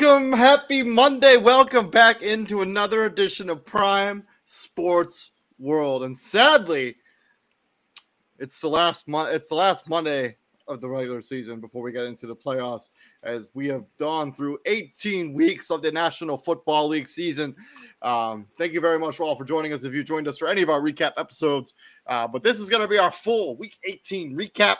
Welcome, happy Monday. Welcome back into another edition of Prime Sports World. And sadly, it's the last month it's the last Monday of the regular season before we get into the playoffs as we have gone through 18 weeks of the National Football League season. Um, thank you very much all for joining us if you joined us for any of our recap episodes. Uh, but this is going to be our full week 18 recap.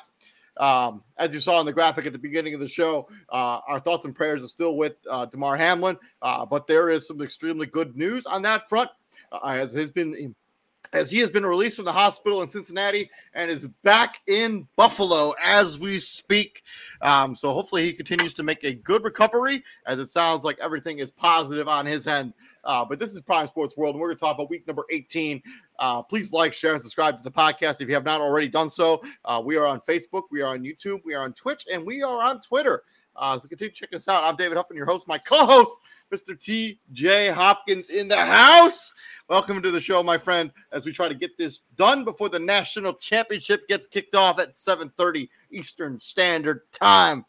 Um, as you saw in the graphic at the beginning of the show, uh, our thoughts and prayers are still with uh, Damar Hamlin, uh, but there is some extremely good news on that front. Uh, as has been as he has been released from the hospital in Cincinnati and is back in Buffalo as we speak. Um, so hopefully he continues to make a good recovery, as it sounds like everything is positive on his end. Uh, but this is Prime Sports World, and we're going to talk about week number 18. Uh, please like, share, and subscribe to the podcast if you have not already done so. Uh, we are on Facebook, we are on YouTube, we are on Twitch, and we are on Twitter. Uh, so continue checking us out. I'm David Huffman, your host, my co-host, Mr. TJ Hopkins in the house. Welcome to the show, my friend, as we try to get this done before the national championship gets kicked off at 7:30 Eastern Standard Time.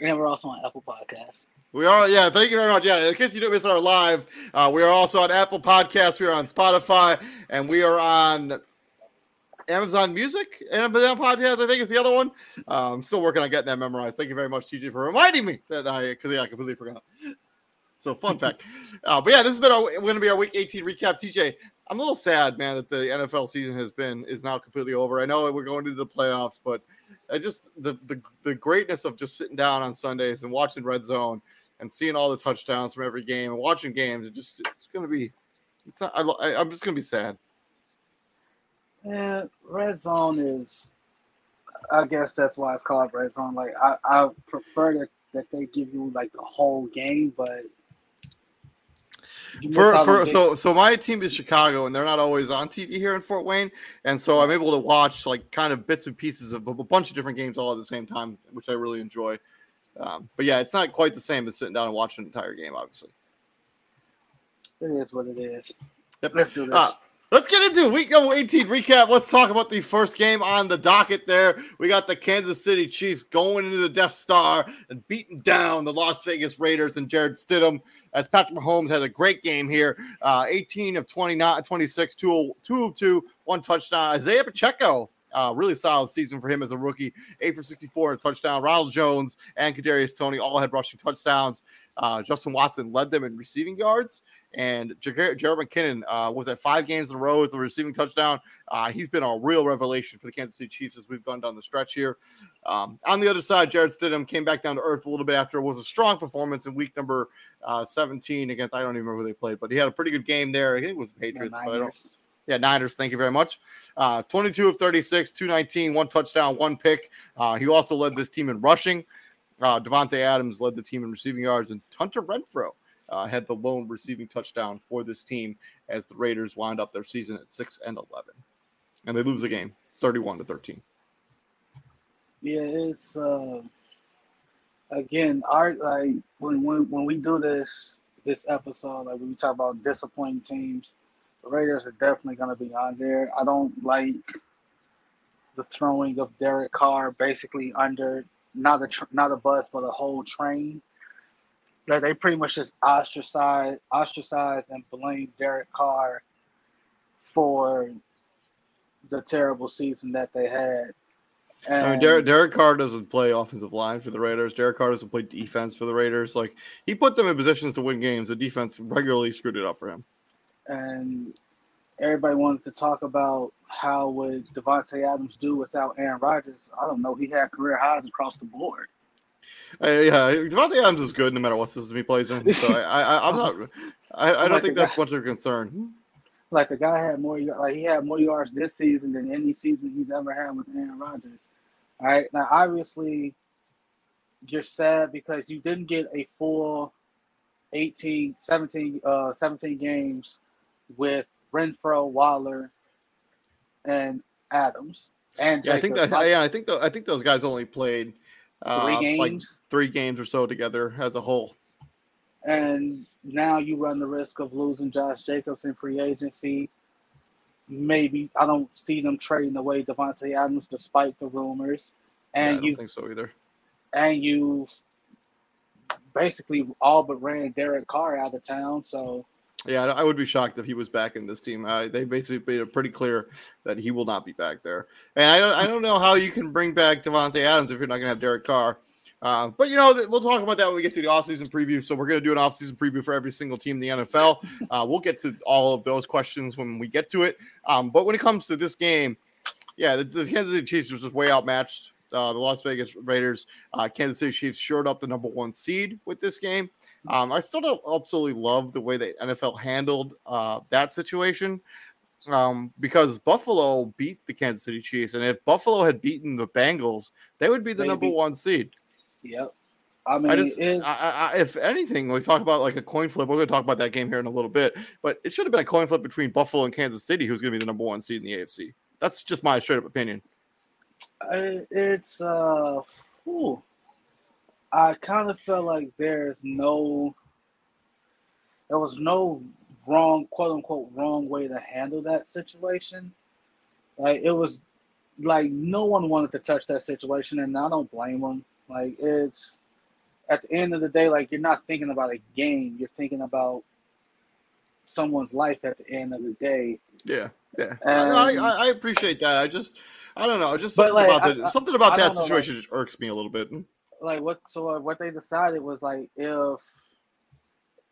And we're also on Apple Podcasts. We are, yeah. Thank you very much. Yeah, in case you didn't miss our live, uh, we are also on Apple Podcasts. We are on Spotify, and we are on Amazon Music and Amazon Podcast. I think is the other one. Uh, I'm still working on getting that memorized. Thank you very much, TJ, for reminding me that I because yeah, I completely forgot. So fun fact. Uh, but yeah, this has been our, going to be our week 18 recap. TJ, I'm a little sad, man, that the NFL season has been is now completely over. I know we're going into the playoffs, but I just the the the greatness of just sitting down on Sundays and watching Red Zone and seeing all the touchdowns from every game and watching games. It just it's going to be. It's not. I, I'm just going to be sad. Yeah, red zone is. I guess that's why it's called red zone. Like I, I prefer that that they give you like the whole game, but For, for so so my team is Chicago and they're not always on TV here in Fort Wayne, and so I'm able to watch like kind of bits and pieces of a bunch of different games all at the same time, which I really enjoy. Um, but yeah, it's not quite the same as sitting down and watching an entire game, obviously. It is what it is. Yep. Let's do this. Uh, let's get into week number 18 recap. Let's talk about the first game on the docket there. We got the Kansas City Chiefs going into the Death Star and beating down the Las Vegas Raiders and Jarrett Stidham as Patrick Mahomes had a great game here. Uh, 18 of 29, 26, 2, 2 of 2, one touchdown. Isaiah Pacheco. Uh, really solid season for him as a rookie. Eight for 64 and a touchdown. Ronald Jones and Kadarius Toney all had rushing touchdowns. Uh, Justin Watson led them in receiving yards, and Jared, Jared McKinnon uh, was at five games in a row with a receiving touchdown. Uh, he's been a real revelation for the Kansas City Chiefs as we've gone down the stretch here. Um, on the other side, Jarrett Stidham came back down to earth a little bit after it was a strong performance in week number uh, 17 against I don't even remember who they played, but he had a pretty good game there. I think it was the Patriots, but I don't. Yeah, Niners. Thank you very much. Uh, 22 of 36, 219, one touchdown, one pick. Uh, he also led this team in rushing. Uh, Davante Adams led the team in receiving yards, and Hunter Renfrow uh, had the lone receiving touchdown for this team as the Raiders wind up their season at 6 and 11. And they lose the game 31 to 13. Yeah, it's uh again our like when when when we do this this episode, like when we talk about disappointing teams, the Raiders are definitely gonna be on there. I don't like the throwing of Derek Carr basically under not a tr- not a bus but a whole train. Like they pretty much just ostracize ostracize and blame Derek Carr for the terrible season that they had. And I mean, Derek, Derek Carr doesn't play offensive line for the Raiders. Derek Carr doesn't play defense for the Raiders. Like, he put them in positions to win games. The defense regularly screwed it up for him. And everybody wanted to talk about how would Davante Adams do without Aaron Rodgers. I don't know. He had career highs across the board. Uh, yeah, Davante Adams is good no matter what system he plays in. So I, I, I'm not. I, I don't Like think that's guy- much of a concern. Like the guy had more, like he had more yards this season than any season he's ever had with Aaron Rodgers. All right, now obviously you're sad because you didn't get a full 18, 17, uh, 17 games with Renfrow, Waller, and Adams. And Yeah, I think that. Yeah, I think the, I think those guys only played uh, three like games. three games or so together as a whole. and now you run the risk of losing Josh Jacobs in free agency. Maybe I don't see them trading away Davante Adams despite the rumors. Yeah, I don't you think so either. and you've basically all but ran Derek Carr out of town. So yeah, I would be shocked if he was back in this team. Uh, they basically made it pretty clear that he will not be back there. And I don't, I don't know how you can bring back Davante Adams if you're not going to have Derek Carr. Uh, but you know, we'll talk about that when we get to the offseason preview. So we're going to do an offseason preview for every single team in the NFL. Uh, we'll get to all of those questions when we get to it. Um, but when it comes to this game, yeah, the, the Kansas City Chiefs was just way outmatched. Uh, the Las Vegas Raiders, uh, Kansas City Chiefs showed up the number one seed with this game. Um, I still don't absolutely love the way the NFL handled uh, that situation um, because Buffalo beat the Kansas City Chiefs, and if Buffalo had beaten the Bengals, they would be the Maybe. number one seed. Yep. I mean, I just, I, I, if anything, we talk about like a coin flip. We're going to talk about that game here in a little bit, but it should have been a coin flip between Buffalo and Kansas City, who's going to be the number one seed in the AFC. That's just my straight up opinion. it's uh, whew. I kind of felt like there's no, there was no wrong, quote unquote, wrong way to handle that situation. Like it was, like no one wanted to touch that situation, and I don't blame them. Like it's at the end of the day, like you're not thinking about a game, you're thinking about someone's life at the end of the day. Yeah, yeah. I, I, I appreciate that. I just I don't know, just something like, about the, something about that situation know, like, just irks me a little bit. Like what? So what they decided was like if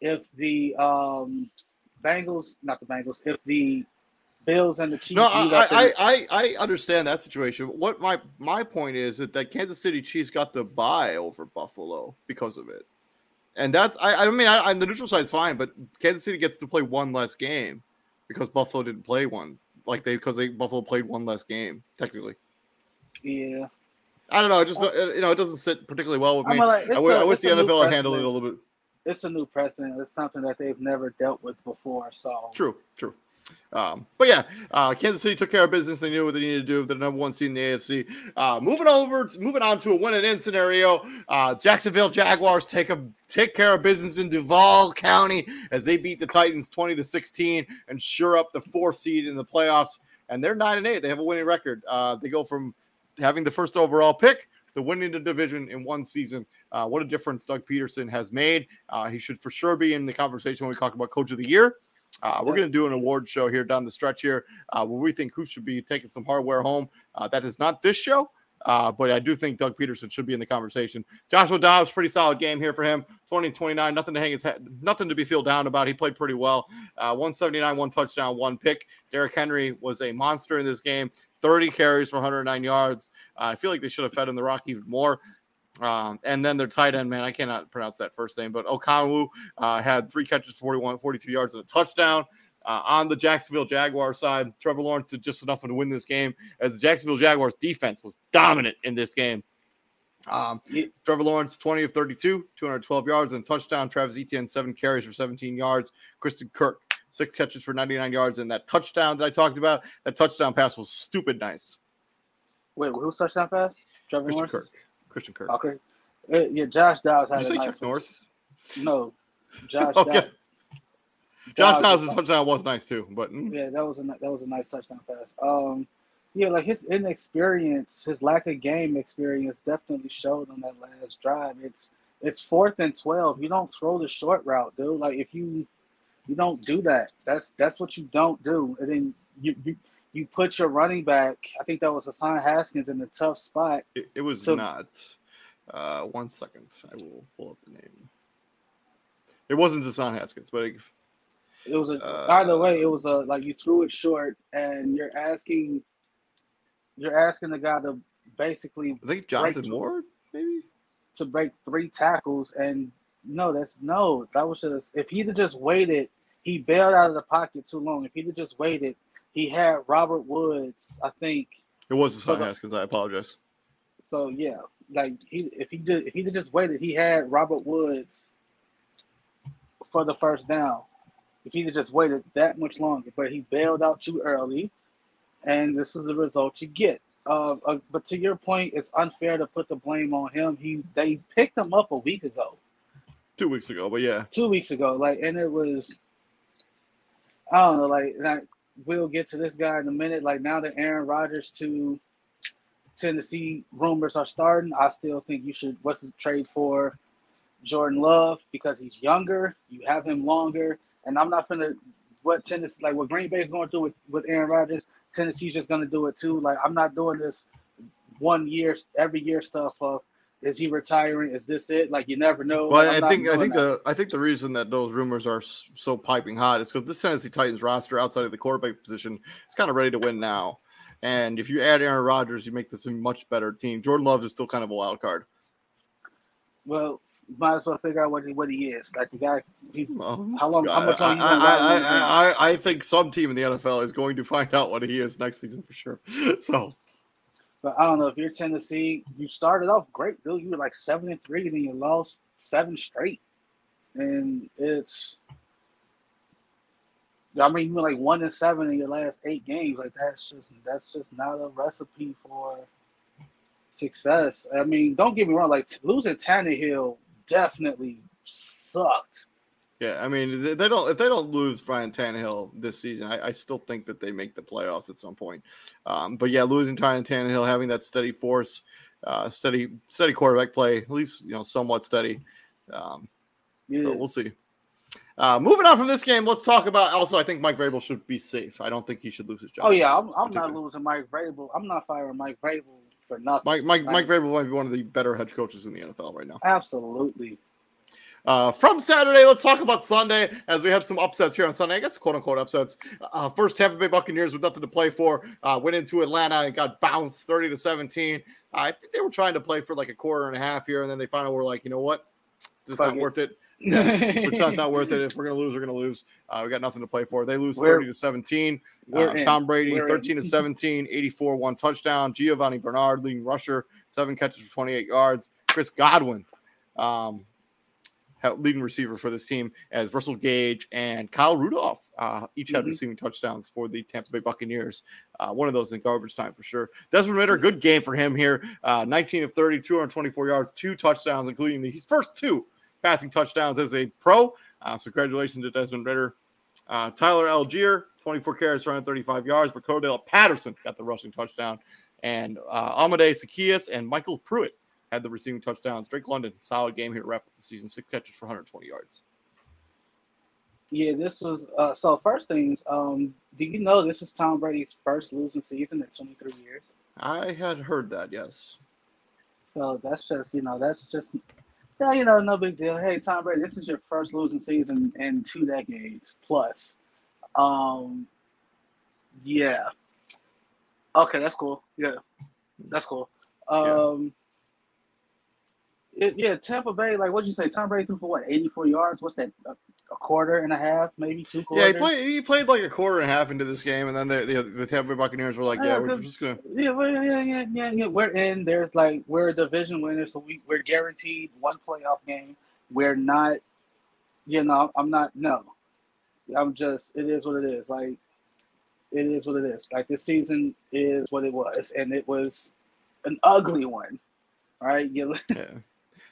if the um Bengals, not the Bengals, if the Bills and the Chiefs. No, I, I, I, I, understand that situation. What my my point is that that Kansas City Chiefs got the buy over Buffalo because of it, and that's I, I mean I, I the neutral side's fine, but Kansas City gets to play one less game because Buffalo didn't play one like they because they Buffalo played one less game technically. Yeah. I don't know. Just you know, it doesn't sit particularly well with me. Like, I, I wish the NFL had handled it a little bit. It's a new precedent. It's something that they've never dealt with before. So true, true. Um, but yeah, uh, Kansas City took care of business. They knew what they needed to do. They're the number one seed in the AFC. Uh, moving over, moving on to a win and in scenario. Uh, Jacksonville Jaguars take a take care of business in Duval County as they beat the Titans twenty to sixteen and sure up the four seed in the playoffs. And they're nine and eight. They have a winning record. Uh, they go from having the first overall pick the winning the division in one season. Uh, what a difference Doug Pederson has made. Uh, he should for sure be in the conversation when we talk about Coach of the Year. Uh, we're going to do an award show here down the stretch here uh, where we think who should be taking some hardware home. Uh, that is not this show, uh, but I do think Doug Pederson should be in the conversation. Joshua Dobbs, pretty solid game here for him. 20 29, nothing to hang his head, nothing to be feel down about. He played pretty well. Uh, 179, one touchdown, one pick. Derrick Henry was a monster in this game. 30 carries for 109 yards. Uh, I feel like they should have fed him the rock even more. Um, and then their tight end, man, I cannot pronounce that first name, but Okanwu uh, had three catches, 41, 42 yards, and a touchdown. Uh, on the Jacksonville Jaguars side, Trevor Lawrence did just enough to win this game as the Jacksonville Jaguars defense was dominant in this game. Um, Trevor Lawrence, 20 of 32, 212 yards and touchdown. Travis Etienne, seven carries for 17 yards. Christian Kirk, six catches for 99 yards. And that touchdown that I talked about, that touchdown pass was stupid nice. Wait, who's touchdown pass? Trevor Christian Lawrence? Kirk. Christian Kirk. Okay. Uh, yeah, Josh Dobbs had Did you say nice Chuck Norris? No, Josh. okay. Dobbs. Josh Dobbs' touchdown was nice too, but mm. yeah, that was a that was a nice touchdown pass. Um, yeah, like his inexperience, his lack of game experience, definitely showed on that last drive. It's it's fourth and twelve. You don't throw the short route, dude. Like if you you don't do that. That's that's what you don't do. And then you you you put your running back. I think that was Hassan Haskins in a tough spot. It, it was to, not. Uh, one second, I will pull up the name. It wasn't Hassan Haskins, but it, it was a, uh, either way. It was a like you threw it short, and you're asking, you're asking the guy to basically. I think Jonathan Ward, maybe to break three tackles, and no, that's no. That was just if he'd have just waited. He bailed out of the pocket too long. If he'd have just waited, he had Robert Woods, I think. It was his Hassan Haskins. I apologize. So yeah, like he if he did if he just waited, he had Robert Woods for the first down. If he just waited that much longer, but he bailed out too early, and this is the result you get. Uh, uh, but to your point, it's unfair to put the blame on him. He they picked him up a week ago, two weeks ago, but yeah, two weeks ago. Like, and it was, I don't know. Like, like we'll get to this guy in a minute. Like now that Aaron Rodgers to Tennessee rumors are starting, I still think you should what's the trade for Jordan Love because he's younger. You have him longer, and I'm not gonna what Tennessee like what Green Bay is going to do with with Aaron Rodgers. Tennessee's just gonna do it too. Like I'm not doing this one year every year stuff of is he retiring? Is this it? Like you never know. Well, I'm I think I think that. the I think the reason that those rumors are so piping hot is because this Tennessee Titans roster outside of the quarterback position is kind of ready to win now. And if you add Aaron Rodgers, you make this a much better team. Jordan Love is still kind of a wild card. well, might as well figure out what he, what he is. Like the guy, he's Well, how long? How much I, longer? I, you gonna ride him I, in the game? I, I, I think some team in the NFL is going to find out what he is next season for sure. So But I don't know if you're Tennessee, you started off great, dude. You were like seven and three, and then you lost seven straight, and it's. I mean, you were like one and seven in your last eight games. Like that's just that's just not a recipe for success. I mean, don't get me wrong. Like losing Tannehill definitely sucked. yeah, I mean they, don't if they don't lose Brian Tannehill this season, I, I still think that they make the playoffs at some point. Um, but yeah, losing Ryan Tannehill, having that steady force, uh, steady steady quarterback play, at least you know somewhat steady. Um, Yeah. So we'll see. Uh, moving on from this game, let's talk about. Also, I think Mike Vrabel should be safe. I don't think he should lose his job. oh yeah, I'm, I'm not losing Mike Vrabel. I'm not firing Mike Vrabel for nothing. Mike Mike Mike. Vrabel might be one of the better head coaches in the NFL right now. Absolutely. Uh, from Saturday, let's talk about Sunday as we had some upsets here on Sunday. I guess quote unquote upsets. Uh, first, Tampa Bay Buccaneers with nothing to play for uh, went into Atlanta and got bounced thirty to seventeen. I think they were trying to play for like a quarter and a half here, and then they finally were like, you know what, it's just Fuck not it. worth it. It's not, not worth it. If we're gonna lose, we're gonna lose. Uh, we got nothing to play for. They lose We're- thirty to seventeen. Uh. Tom Brady, We're 13 in. to 17, 84, one touchdown. Giovani Bernard, leading rusher, seven catches for 28 yards. Chris Godwin, um, leading receiver for this team, as Russell Gage and Kyle Rudolph uh, each had Mhm. receiving touchdowns for the Tampa Bay Buccaneers. Uh, one of those in garbage time for sure. Desmond Ridder, good game for him here. Uh, 19 of 30, 224 yards, two touchdowns, including the, his first two passing touchdowns as a pro. Uh, so congratulations to Desmond Ridder. Uh, Tyler Allgeier, 24 carries, 135 yards, but Cordell Patterson got the rushing touchdown. And uh, Amadei Zaccheaus and Michael Pruitt had the receiving touchdowns. Drake London, solid game here to wrap up the season, six catches for 120 yards. Yeah, this was uh, so. First things, um, do you know this is Tom Brady's first losing season in 23 years? I had heard that, yes. So that's just you know that's just yeah you know no big deal. Hey Tom Brady, this is your first losing season in two decades plus. Um, yeah. Okay, that's cool. Yeah, that's cool. Um, it, yeah, Tampa Bay. Like, what'd you say? Tom Brady threw for what? 84 yards. What's that? A, a quarter and a half, maybe two Yeah, quarters. he played. He played like a quarter and a half into this game, and then the the, the Tampa Bay Buccaneers were like, Yeah, "Yeah, we're just gonna." Yeah, yeah, yeah, yeah, yeah. We're in. There's like we're a division winner, so we we're guaranteed one playoff game. We're not, you know, I'm not. No, I'm just. It is what it is. Like, it is what it is. Like this season is what it was, and it was an ugly one. Right? You, Yeah.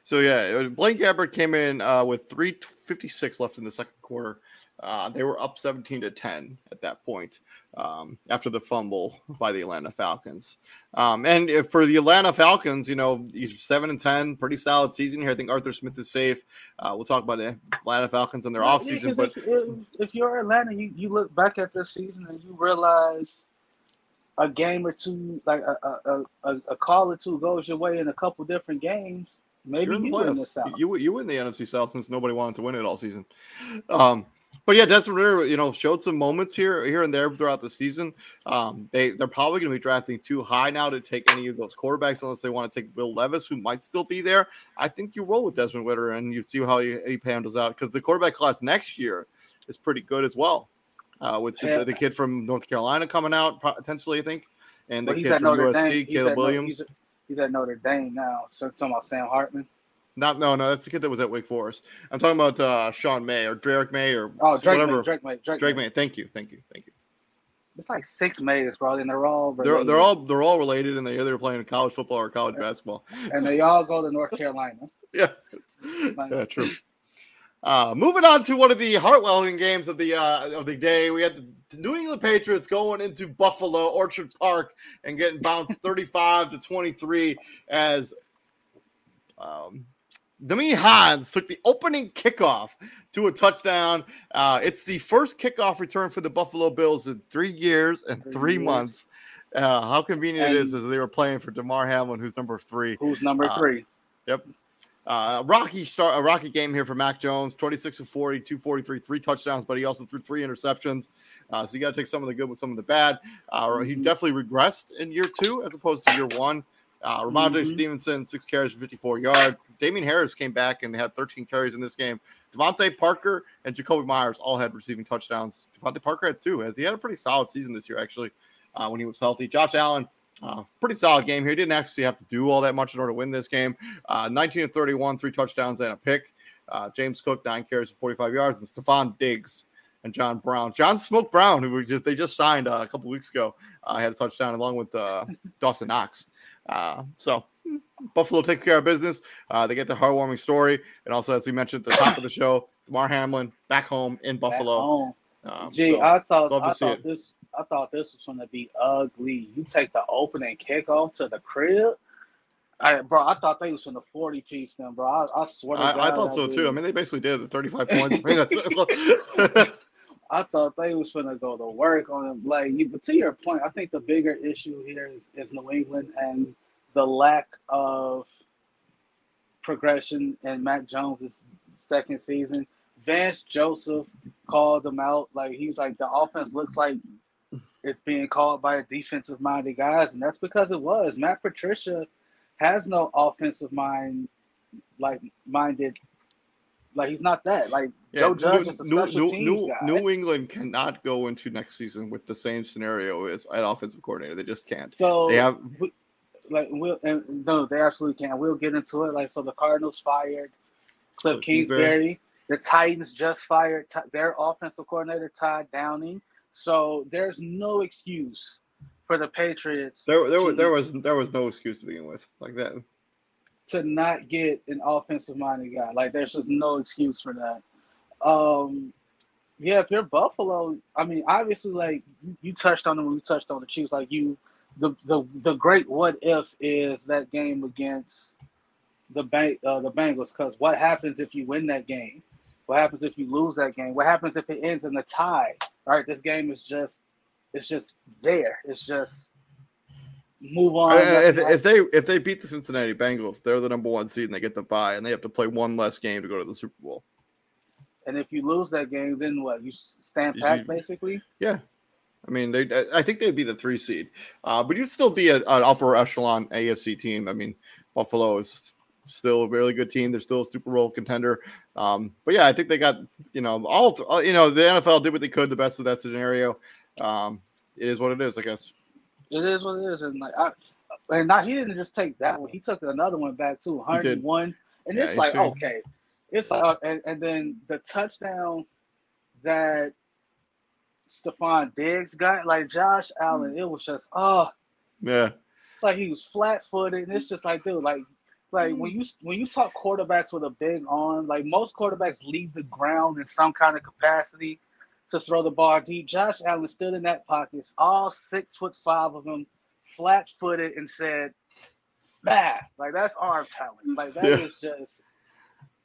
So yeah, Blaine Gabbert came in uh, with 356 left in the second quarter. Uh, they were up 17 to 10 at that point um, after the fumble by the Atlanta Falcons. Um, and if- for the Atlanta Falcons, you know, he's seven and 10, pretty solid season here. I think Arthur Smith is safe. Uh, we'll talk about the Atlanta Falcons and their Yeah, offseason, 'cause but if, if, if you're Atlanta, you, you look back at this season and you realize a game or two, like a a, a, a call or two goes your way in a couple different games. Maybe You're in you win the playoffs. South. You you win the NFC South since nobody wanted to win it all season. Um, but yeah, Desmond Ridder, you know, showed some moments here here and there throughout the season. Um, they they're probably going to be drafting too high now to take any of those quarterbacks unless they want to take Will Levis, who might still be there. I think you roll with Desmond Ridder and you see how he, he handles out because the quarterback class next year is pretty good as well. Uh, with the, Yeah. the kid from North Carolina coming out potentially, I think, and the he's kid from USC, Caleb at, No- Williams. He's, at Notre Dame now. So talking about Sam Hartman. Not no no that's the kid that was at Wake Forest. I'm talking about uh, Sean May or Derek May or Oh, Drake whatever. May, Drake Maye, Drake, Drake Maye. May. Thank you, thank you, thank you. It's like six Mays, probably, and they're all They're they're all they're all related and they either playing college football or college basketball. and they all go to North Carolina. Yeah, yeah, true. Uh, moving on to one of the heart-welling games of the uh, of the day, we had the New England Patriots going into Buffalo Orchard Park and getting bounced 35 to 23 as um, Demi Hans took the opening kickoff to a touchdown. Uh, it's the first kickoff return for the Buffalo Bills in three years and three, three years. months. Uh, how convenient and it is as they were playing for Damar Hamlin, who's number three. Who's number uh, three? Yep. Uh, rocky start, a rocky game here for Mac Jones, 26 of 40, 243, three touchdowns, but he also threw three interceptions. Uh, so you got to take some of the good with some of the bad. Uh, he mm-hmm. definitely regressed in year two as opposed to year one. Uh, Rhamondre mm-hmm. Stevenson, six carries, 54 yards. Damien Harris came back and they had 13 carries in this game. DeVante Parker and Jakobi Meyers all had receiving touchdowns. DeVante Parker had two, as he had a pretty solid season this year, actually, uh, when he was healthy. Josh Allen, uh, pretty solid game here. He didn't actually have to do all that much in order to win this game. Uh, 19 to 31, three touchdowns and a pick. Uh, James Cook, nine carries for 45 yards. And Stefon Diggs and John Brown. John Smoke Brown, who just they just signed uh, a couple weeks ago, uh, had a touchdown along with uh, Dawson Knox. Uh, so Buffalo takes care of business. Uh, they get the heartwarming story, and also as we mentioned at the top of the show, Damar Hamlin back home in Buffalo. Home. Um, Gee, so I thought I thought this I thought this was going to be ugly. You take the opening kickoff to the crib. I, bro, I thought they was from the 40 piece then, bro. I, I swear I, God, I, thought so too. I mean, they basically did the 35 points. I, mean, I thought they was gonna go to work on him. Like you, but to your point, I think the bigger issue here is, is New England and the lack of progression in Mac Jones's second season. Vance Joseph called them out. Like he was like, the offense looks like it's being called by a defensive minded guys, and that's because it was. Matt Patricia has no offensive mind like minded like he's not that. Like yeah, Joe Judge New, is a special New, teams New, guy. New England cannot go into next season with the same scenario as an offensive coordinator. They just can't. So they have like we'll and no, they absolutely can't. We'll get into it. Like so, the Cardinals fired Cliff Kingsbury. The Titans just fired t- their offensive coordinator Todd Downing. So there's no excuse for the Patriots. There, there, to, there was there was no excuse to begin with like that to not get an offensive minded guy. Like there's just no excuse for that. Um, yeah, if you're Buffalo, I mean, obviously, like you touched on it when we touched on the Chiefs. Like you, the the the great what if is that game against the bank uh, the Bengals. Because what happens if you win that game? What happens if you lose that game? What happens if it ends in a tie? All right, this game is just it's just there. It's just move on. Uh, if, if, they if they beat the Cincinnati Bengals, they're the number one seed and they get the bye, and they have to play one less game to go to the Super Bowl. And if you lose that game, then what? You stand pat, basically. Yeah, I mean, they. I think they'd be the three seed, uh, but you'd still be a, an upper echelon AFC team. I mean, Buffalo is still a really good team. They're still a Super Bowl contender. Um, but yeah, I think they got you know all uh, you know the NFL did what they could, the best of that scenario. Um, it is what it is, I guess. It is what it is, and like, I, and now he didn't just take that one; he took another one back too, 101, and yeah, it's like too. okay, it's uh, and, and then the touchdown that Stefon Diggs got, like Josh Allen, it was just oh yeah, like he was flat footed, and it's just like dude, like like when mm. you when you talk quarterbacks with a big arm, like most quarterbacks leave the ground in some kind of capacity to throw the ball deep. Josh Allen stood in that pocket, all six foot five of them, flat footed, and said, "Bah!" Like that's arm talent. Like that yeah. is just.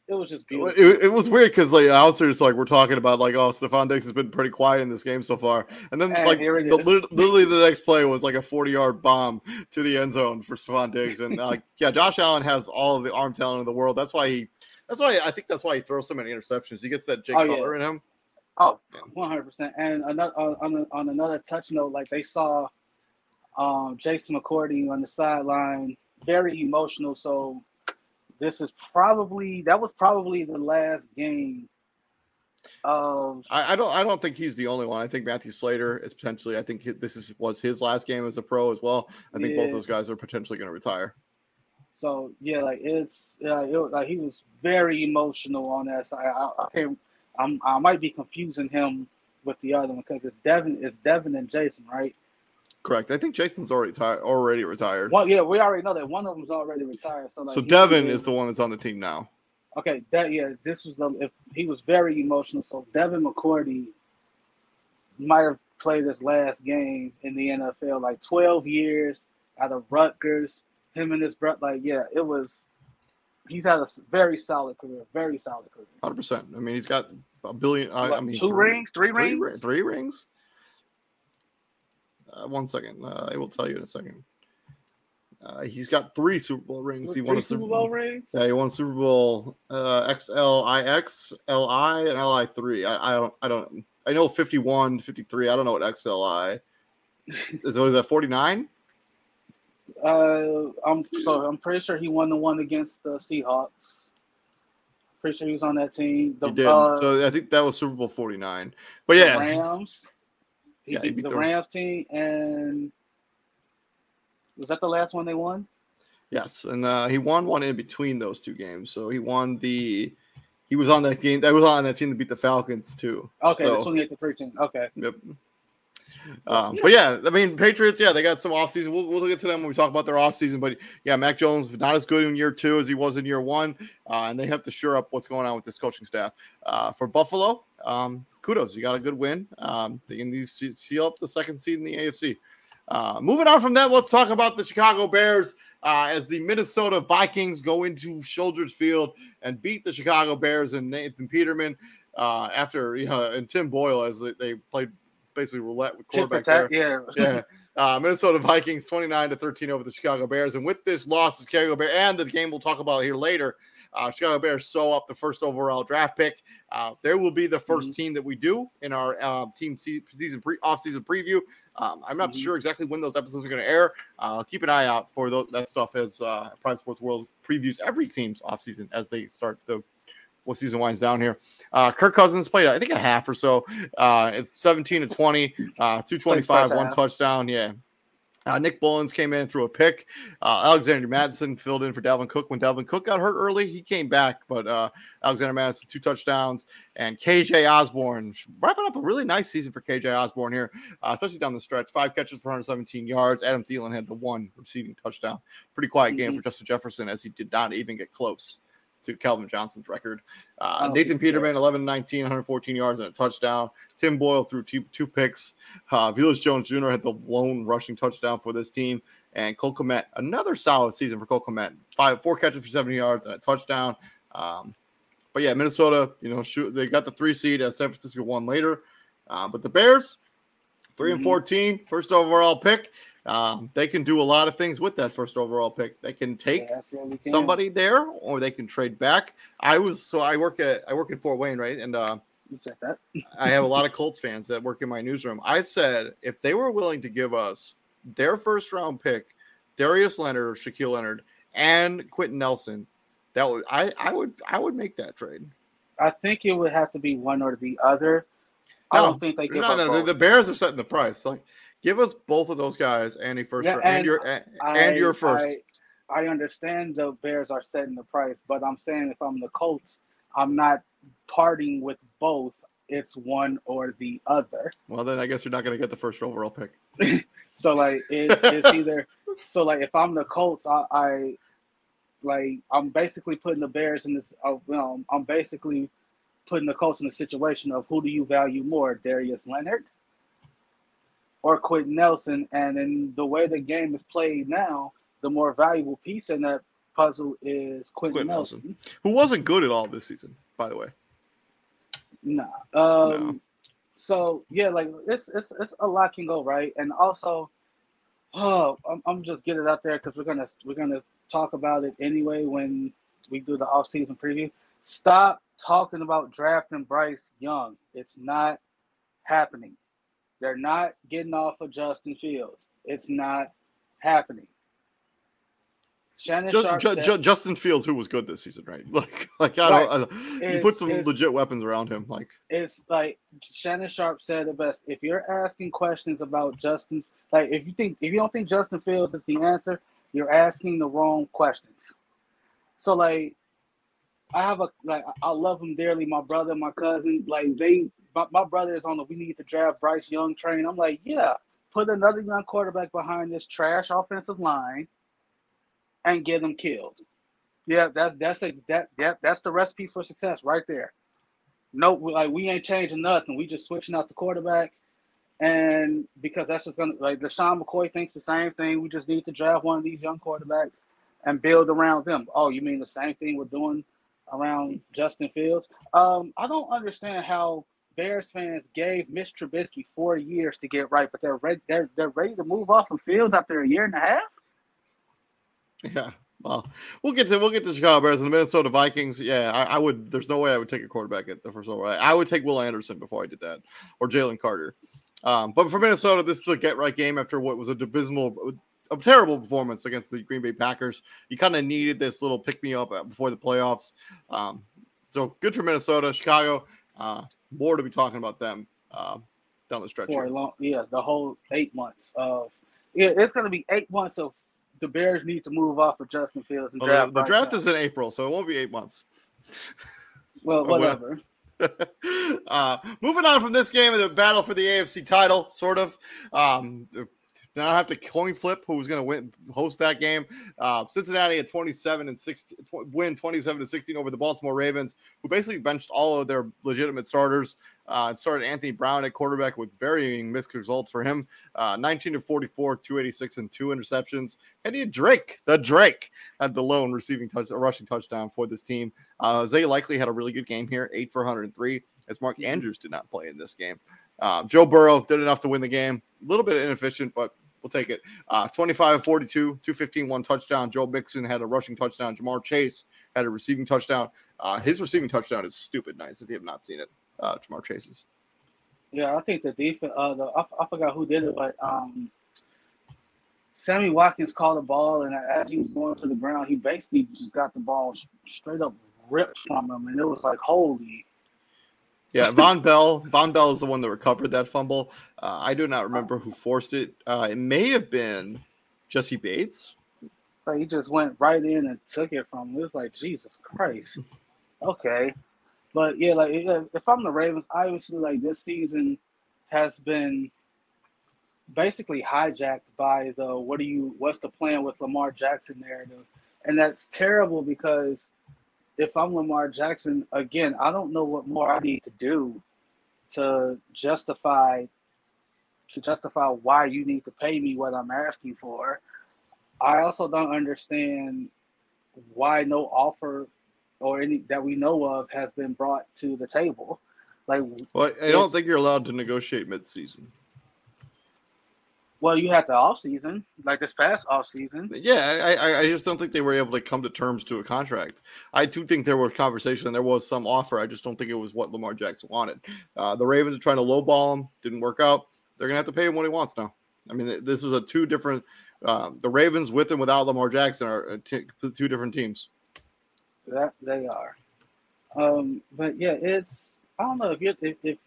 It was just beautiful. It, it was weird because like announcers like we're talking about like oh Stefon Diggs has been pretty quiet in this game so far, and then and like the, literally the next play was like a forty yard bomb to the end zone for Stefon Diggs, and like uh, yeah, Josh Allen has all of the arm talent in the world. That's why he. That's why I think that's why he throws so many interceptions. He gets that Jake oh, Cutler yeah. in him. Oh, 100%. And another on, on another touch note, like they saw um, Jason McCourty on the sideline, very emotional. So this is probably that was probably the last game of. I, I, don't. I don't think he's the only one. I think Matthew Slater is potentially. I think this is was his last game as a pro as well. I think yeah. both those guys are potentially going to retire. So yeah, like it's yeah, it, was, like he was very emotional on that side. I, I can't I'm I might be confusing him with the other one because it's Devin, it's Devin and Jason, right? Correct. I think Jason's already tired, already retired. Well, yeah, we already know that one of them's already retired. So, like, so Devin is the one that's on the team now. Okay, that yeah, this was the if he was very emotional. So Devin McCourty might have played his last game in the NFL, like 12 years out of Rutgers. Him and his brother, like, yeah, it was. He's had a very solid career, very solid career. Hundred percent. I mean, he's got a billion. I, I mean, two three, rings, three, three rings, three rings. Uh, one second, uh, I will tell you in a second. Uh, he's got three Super Bowl rings. He won a Super Bowl ring. Yeah, he won Super Bowl uh, XLIX, LI, and LI three. I, I don't, I don't, I know 51, 53. I don't know what XLI is. What is that? Forty nine. Uh, I'm so I'm pretty sure he won the one against the Seahawks. Pretty sure he was on that team. The, he did. Uh, so I think that was Super Bowl forty nine. But yeah, Rams. He yeah, beat, he beat the, the Rams team and was that the last one they won? Yes, and uh, he won one in between those two games. So he won the. He was on that game. That was on that team to beat the Falcons too. Okay, so, the twenty-eight to thirteen. Okay. Yep. Um, but yeah, I mean, Patriots, yeah, they got some offseason. We'll, we'll get to them when we talk about their offseason. But yeah, Mac Jones not as good in year two as he was in year one. Uh, and they have to sure up what's going on with this coaching staff. Uh, for Buffalo, um, kudos. You got a good win. Um, they can seal up the second seed in the AFC. Uh, moving on from that, let's talk about the Chicago Bears uh, as the Minnesota Vikings go into Soldiers Field and beat the Chicago Bears and Nathan Peterman uh, after you know and Tim Boyle as they, they played basically roulette with quarterback there. Yeah, yeah. Uh, Minnesota Vikings 29 to 13 over the Chicago Bears, and with this loss, the Chicago Bears and the game we'll talk about here later. Uh, Chicago Bears sew up the first overall draft pick. Uh, there will be the 1st mm-hmm. team that we do in our uh, team season pre- off-season preview. Um, I'm not mm-hmm. sure exactly when those episodes are going to air. Uh, keep an eye out for those, that stuff as uh, Prime Sports World previews every team's offseason as they start the what season winds down here. Uh, Kirk Cousins played, I think, a half or so. Uh, 17 to 20, uh, 225, one touchdown. Yeah. Uh, Nick Mullens came in and threw a pick. Uh, Alexander Mattison filled in for Dalvin Cook when Dalvin Cook got hurt early. He came back, but uh, Alexander Mattison two touchdowns and KJ Osborne, wrapping up a really nice season for KJ Osborne here, uh, especially down the stretch. Five catches for 117 yards. Adam Thielen had the one receiving touchdown. Pretty quiet game mm-hmm. for Justin Jefferson as he did not even get close to Calvin Johnson's record. Uh, Nathan Peterman, 11 19, 114 yards and a touchdown. Tim Boyle threw two, two picks. Uh, Velus Jones Jr. had the lone rushing touchdown for this team. And Cole Kmet, another solid season for Cole Kmet. Five, four catches for 70 yards and a touchdown. Um, but yeah, Minnesota, you know, shoot, they got the three seed as San Francisco won later. Uh, but the Bears, 3 and mm-hmm. 14, first overall pick. Um, they can do a lot of things with that first overall pick. They can take yeah, can. somebody there, or they can trade back. I was so I work at I work in Fort Wayne, right? And uh, I have a lot of Colts fans that work in my newsroom. I said if they were willing to give us their first round pick, Darius Leonard or Shaquille Leonard, and Quenton Nelson, that would I I would I would make that trade. I think it would have to be one or the other. I don't think they give no, no, the, the, Bears are setting the price. Like Give us both of those guys and a first yeah, and, and, your and, I, and your first. I, I understand the Bears are setting the price, but I'm saying if I'm the Colts, I'm not parting with both. It's one or the other. Well, then I guess you're not going to get the first overall pick. so like it's, it's either so like if I'm the Colts, I, I like I'm basically putting the Bears in this. Uh, I'm basically putting the Colts in the situation of who do you value more, Darius Leonard or Quenton Nelson. And in the way the game is played now, the more valuable piece in that puzzle is Quenton, Quenton Nelson. Nelson. who wasn't good at all this season, by the way. Nah. Um, no. So yeah, like it's it's it's a lot can go right, and also, oh, I'm, I'm just getting it out there because we're gonna we're gonna talk about it anyway when we do the off season preview. Stop talking about drafting Bryce Young. It's not happening. They're not getting off of Justin Fields. It's not happening. Shannon Just, Sharpe said, Justin Fields, who was good this season, right? Like, like I don't. Right. I, you put some legit weapons around him. Like it's like Shannon Sharpe said the best. If you're asking questions about Justin, like if you think if you don't think Justin Fields is the answer, you're asking the wrong questions. So like, I have a like I love him dearly. My brother, my cousin, like they my, my brother is on the we need to draft Bryce Young train. I'm like, yeah, put another young quarterback behind this trash offensive line and get them killed. Yeah, that's that's a that, that that's the recipe for success right there. No, like we ain't changing nothing. We just switching out the quarterback And because that's just gonna like LeSean McCoy thinks the same thing. We just need to draft one of these young quarterbacks and build around them. Oh, you mean the same thing we're doing around Justin Fields? Um, I don't understand how Bears fans gave Mitch Trubisky four years to get right, but they're ready. They're they're ready to move off of Fields after a year and a half. Yeah. Well, we'll get to we'll get to Chicago Bears and the Minnesota Vikings. Yeah, I, I would. There's no way I would take a quarterback at the first overall. I would take Will Anderson before I did that, or Jalen Carter. Um, but for Minnesota, this is a get right game after what was a abysmal, a terrible performance against the Green Bay Packers. You kind of needed this little pick me up before the playoffs. Um, so good for Minnesota, Chicago. Uh, more to be talking about them uh, down the stretch. For a long, yeah, the whole eight months of yeah, it's going to be eight months of the Bears need to move off of Justin Fields and well, draft. The, the draft is in April, so it won't be eight months. Well, whatever. uh, moving on from this game of the battle for the AFC title, sort of. Um, now I have to coin flip who's going to win host that game. Uh, Cincinnati at 27 and 16 win 27 to 16 over the Baltimore Ravens, who basically benched all of their legitimate starters. Uh, started Anthony Brown at quarterback with varying mixed results for him. Uh, 19 to 44, 286 and two interceptions. Kenny Drake, the Drake, had the lone receiving touch, a rushing touchdown for this team. Uh, Isaiah Likely had a really good game here, eight for 103, as Mark mm-hmm. Andrews did not play in this game. Uh, Joe Burrow did enough to win the game. A little bit inefficient, but we'll take it. Uh, 25 42, 215, one touchdown. Joe Mixon had a rushing touchdown. Ja'Marr Chase had a receiving touchdown. Uh, his receiving touchdown is stupid nice if you have not seen it. Uh, Ja'Marr Chase's. Yeah, I think the defense. Uh, the I, I forgot who did it, but um, Sammy Watkins caught the ball, and as he was going to the ground, he basically just got the ball straight up ripped from him, and it was like, holy yeah, Vonn Bell. Vonn Bell is the one that recovered that fumble. Uh, I do not remember who forced it. Uh, it may have been Jessie Bates. But he just went right in and took it from him. It was like Jesus Christ. Okay, but yeah, like if I'm the Ravens, obviously like this season has been basically hijacked by the what do you what's the plan with Lamar Jackson narrative, and that's terrible because if I'm Lamar Jackson, again, I don't know what more I need to do to justify to justify why you need to pay me what I'm asking for. I also don't understand why no offer or any that we know of has been brought to the table. Like, well, I don't think you're allowed to negotiate mid-season. Well, you had the off season, like this past off season. Yeah, I, I just don't think they were able to come to terms to a contract. I do think there was conversation and there was some offer. I just don't think it was what Lamar Jackson wanted. Uh, the Ravens are trying to lowball him, didn't work out. They're gonna have to pay him what he wants now. I mean, this was a two different. Uh, the Ravens with and without Lamar Jackson are t- two different teams. That they are. Um, but yeah, it's I don't know if you if, if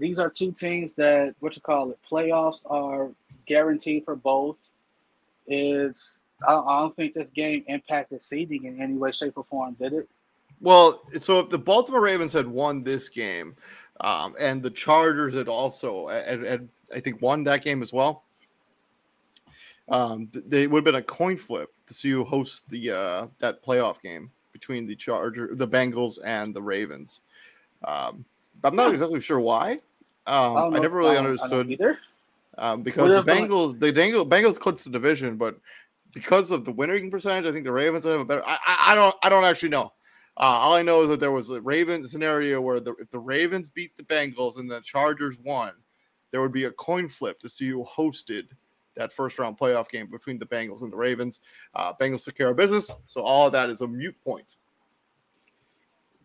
these are two teams that what you call it playoffs are guaranteed for both. Is I, I don't think this game impacted seeding in any way, shape, or form. Did it? Well, so if the Baltimore Ravens had won this game, um, and the Chargers had also, had, had, I think, won that game as well, um, they would have been a coin flip to see who hosts the uh, that playoff game between the Charger, the Bengals, and the Ravens. Um, I'm not exactly sure why. Um, I, I, never really understood either. Um, because the Bengals, the Bengals, Bengals clinched the division, but because of the winning percentage, I think the Ravens have a better. I, I, I don't, I don't actually know. Uh, all I know is that there was a Raven scenario where the, if the Ravens beat the Bengals and the Chargers won, there would be a coin flip to see who hosted that first round playoff game between the Bengals and the Ravens. Uh, Bengals took care of business, so all of that is a mute point.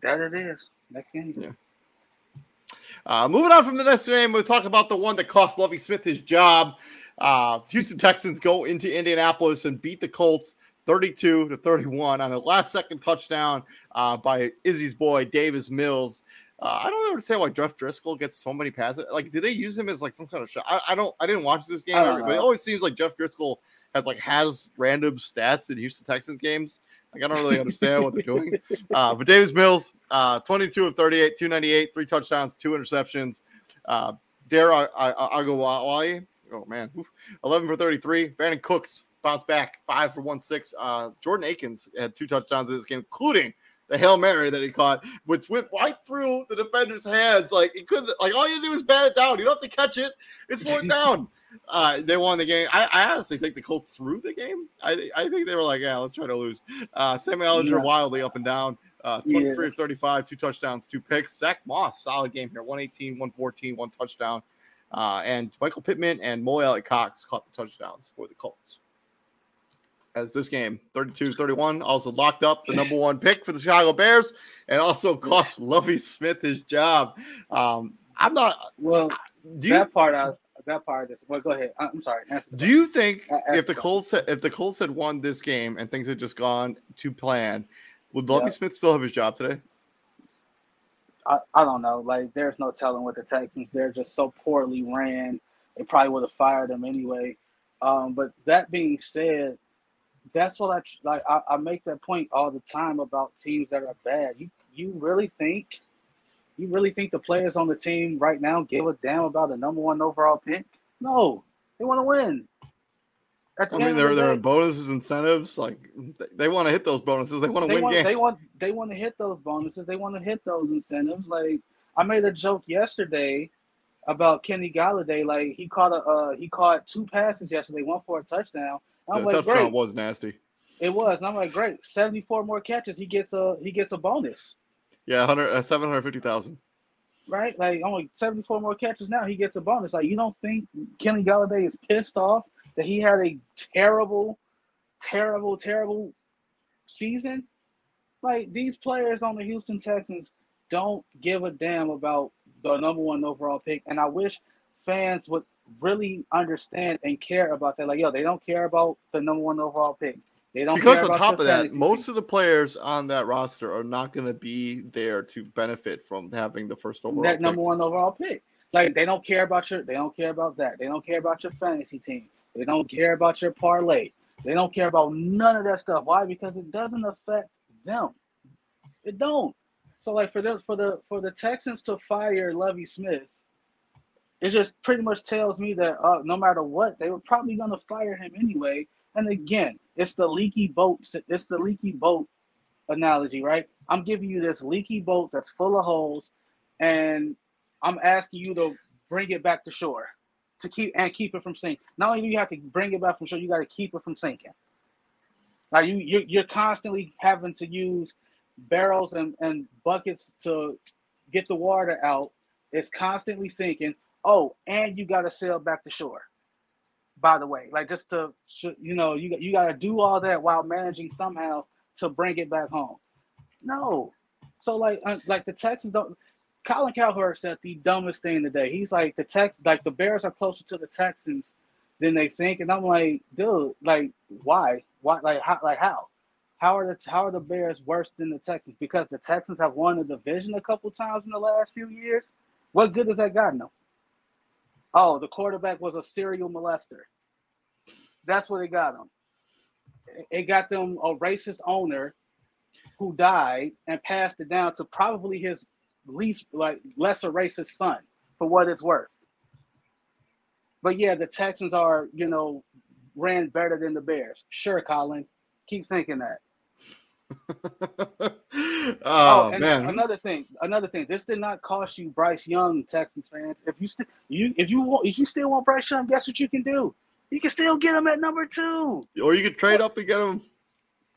That it is. Game. Yeah. Uh, moving on from the next game, we'll talk about the one that cost Lovie Smith his job. Uh, Houston Texans go into Indianapolis and beat the Colts 32 to 31 on a last second touchdown uh, by Izzy's boy, Davis Mills. Uh, I don't understand why Jeff Driskel gets so many passes. Like, did they use him as like some kind of shot? I, I don't. I didn't watch this game, but it always seems like Jeff Driskel has like has random stats in Houston Texans games. Like, I don't really understand what they're doing. Uh, but Davis Mills, uh, 22 of 38, 298, three touchdowns, two interceptions. Uh, Dare Ogunbowale, oh man, 11 for 33. Brandin Cooks bounced back, five for one six. Uh, Jordan Akins had two touchdowns in this game, including the hail mary that he caught, which went right through the defender's hands. Like he couldn't. Like all you do is bat it down. You don't have to catch it. It's fourth down. Uh, they won the game. I, I, honestly think the Colts threw the game. I, I think they were like, yeah, let's try to lose. Uh, Sammy Ehlinger yeah. wildly up and down. Uh, 23 yeah. 35, two touchdowns, two picks. Zach Moss, solid game here. 118, 114, one touchdown. Uh, and Michael Pittman and Mo Alie-Cox caught the touchdowns for the Colts. As this game, 32 31, also locked up the number one pick for the Chicago Bears and also cost Lovie Smith his job. Um, I'm not. Well, do that you, part, I, that part is. Well, go ahead. I'm sorry. Do you think if the Colts if the Colts had won this game and things had just gone to plan, would Lovie Smith still have his job today? I, I don't know. Like, there's no telling with the Texans. They're just so poorly ran. They probably would have fired him anyway. Um, but that being said, that's what I like. I, I, make that point all the time about teams that are bad. You you really think, you really think the players on the team right now give a damn about the number one overall pick? No, they want to win. I mean, they're they're in bonuses, incentives. Like they, they want to hit those bonuses. They want to win want, games. They want they want to hit those bonuses. They want to hit those incentives. Like I made a joke yesterday about Kenny Golladay. Like he caught a uh, he caught two passes yesterday, one for a touchdown. I'm the like, touchdown great. was nasty. It was, and I'm like, great. Seventy four more catches, he gets a he gets a bonus. Yeah, uh, seven hundred fifty thousand. Right, like only seventy four more catches now, he gets a bonus. Like you don't think Kenny Golladay is pissed off that he had a terrible, terrible, terrible season. Like these players on the Houston Texans don't give a damn about the number one overall pick, and I wish fans would really understand and care about that. Like, yo, they don't care about the number one overall pick. They don't because on top of that, most of the players on that roster are not going to be there to benefit from having the first overall. That number one overall pick. Like they don't care about your. They don't care about that. They don't care about your fantasy team. They don't care about your parlay. They don't care about none of that stuff. Why? Because it doesn't affect them. It don't. So like for the for the for the Texans to fire Lovie Smith, it just pretty much tells me that uh, no matter what, they were probably gonna fire him anyway. And again, it's the leaky boat. It's the leaky boat analogy, right? I'm giving you this leaky boat that's full of holes, and I'm asking you to bring it back to shore to keep and keep it from sinking. Not only do you have to bring it back from shore, you got to keep it from sinking. Now you you're, you're constantly having to use barrels and, and buckets to get the water out. It's constantly sinking. Oh, and you got to sail back to shore. By the way, like just to you know, you you got to do all that while managing somehow to bring it back home. No, so like uh, like the Texans don't. Colin Cowherd said the dumbest thing today. He's like the Tex, like the Bears are closer to the Texans than they think, and I'm like, dude, like why, why, like how, like how, how are the how are the Bears worse than the Texans? Because the Texans have won the division a couple times in the last few years. What good has that gotten them? Oh, the quarterback was a serial molester. That's what it got them. It got them a racist owner who died and passed it down to probably his least like lesser racist son for what it's worth. But yeah, the Texans are, you know, ran better than the Bears. Sure, Colin. Keep thinking that. oh, oh man! Another thing, another thing. This did not cost you Bryce Young, Texans fans. If you still you if you want if you still want Bryce Young, guess what you can do? You can still get him at number two. Or you could trade or, up to get him.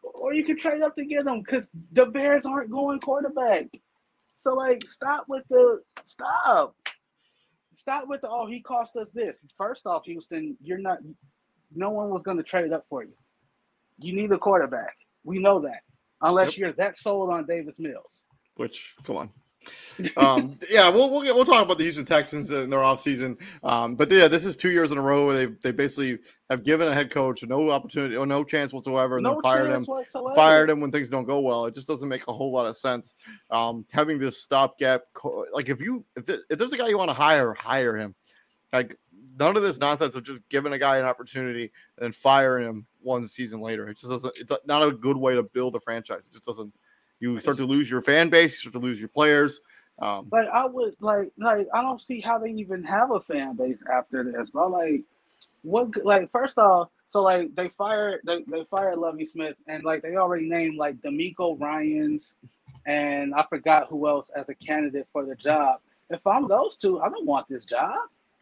Or you could trade up to get him because the Bears aren't going quarterback. So like, stop with the stop. Stop with the oh he cost us this. First off, Houston, you're not. No one was going to trade up for you. You need a quarterback. We know that. Unless yep. you're that sold on Davis Mills. Which come on um, yeah, we'll, we'll we'll talk about the Houston Texans in their offseason. Um, but yeah, this is two years in a row where they they basically have given a head coach no opportunity or no chance whatsoever, and no then fired him, whatsoever. fired him when things don't go well. It just doesn't make a whole lot of sense. Um, having this stopgap, like if you if, if there's a guy you want to hire, hire him. Like none of this nonsense of just giving a guy an opportunity and then firing him one season later. It just doesn't. It's not a good way to build a franchise. It just doesn't. You start to lose your fan base. You start to lose your players. Um, like I would like like I don't see how they even have a fan base after this, bro. Like what? Like first off, So like they fired they, they fired Lovie Smith and like they already named like DeMeco Ryans and I forgot who else as a candidate for the job. If I'm those two, I don't want this job.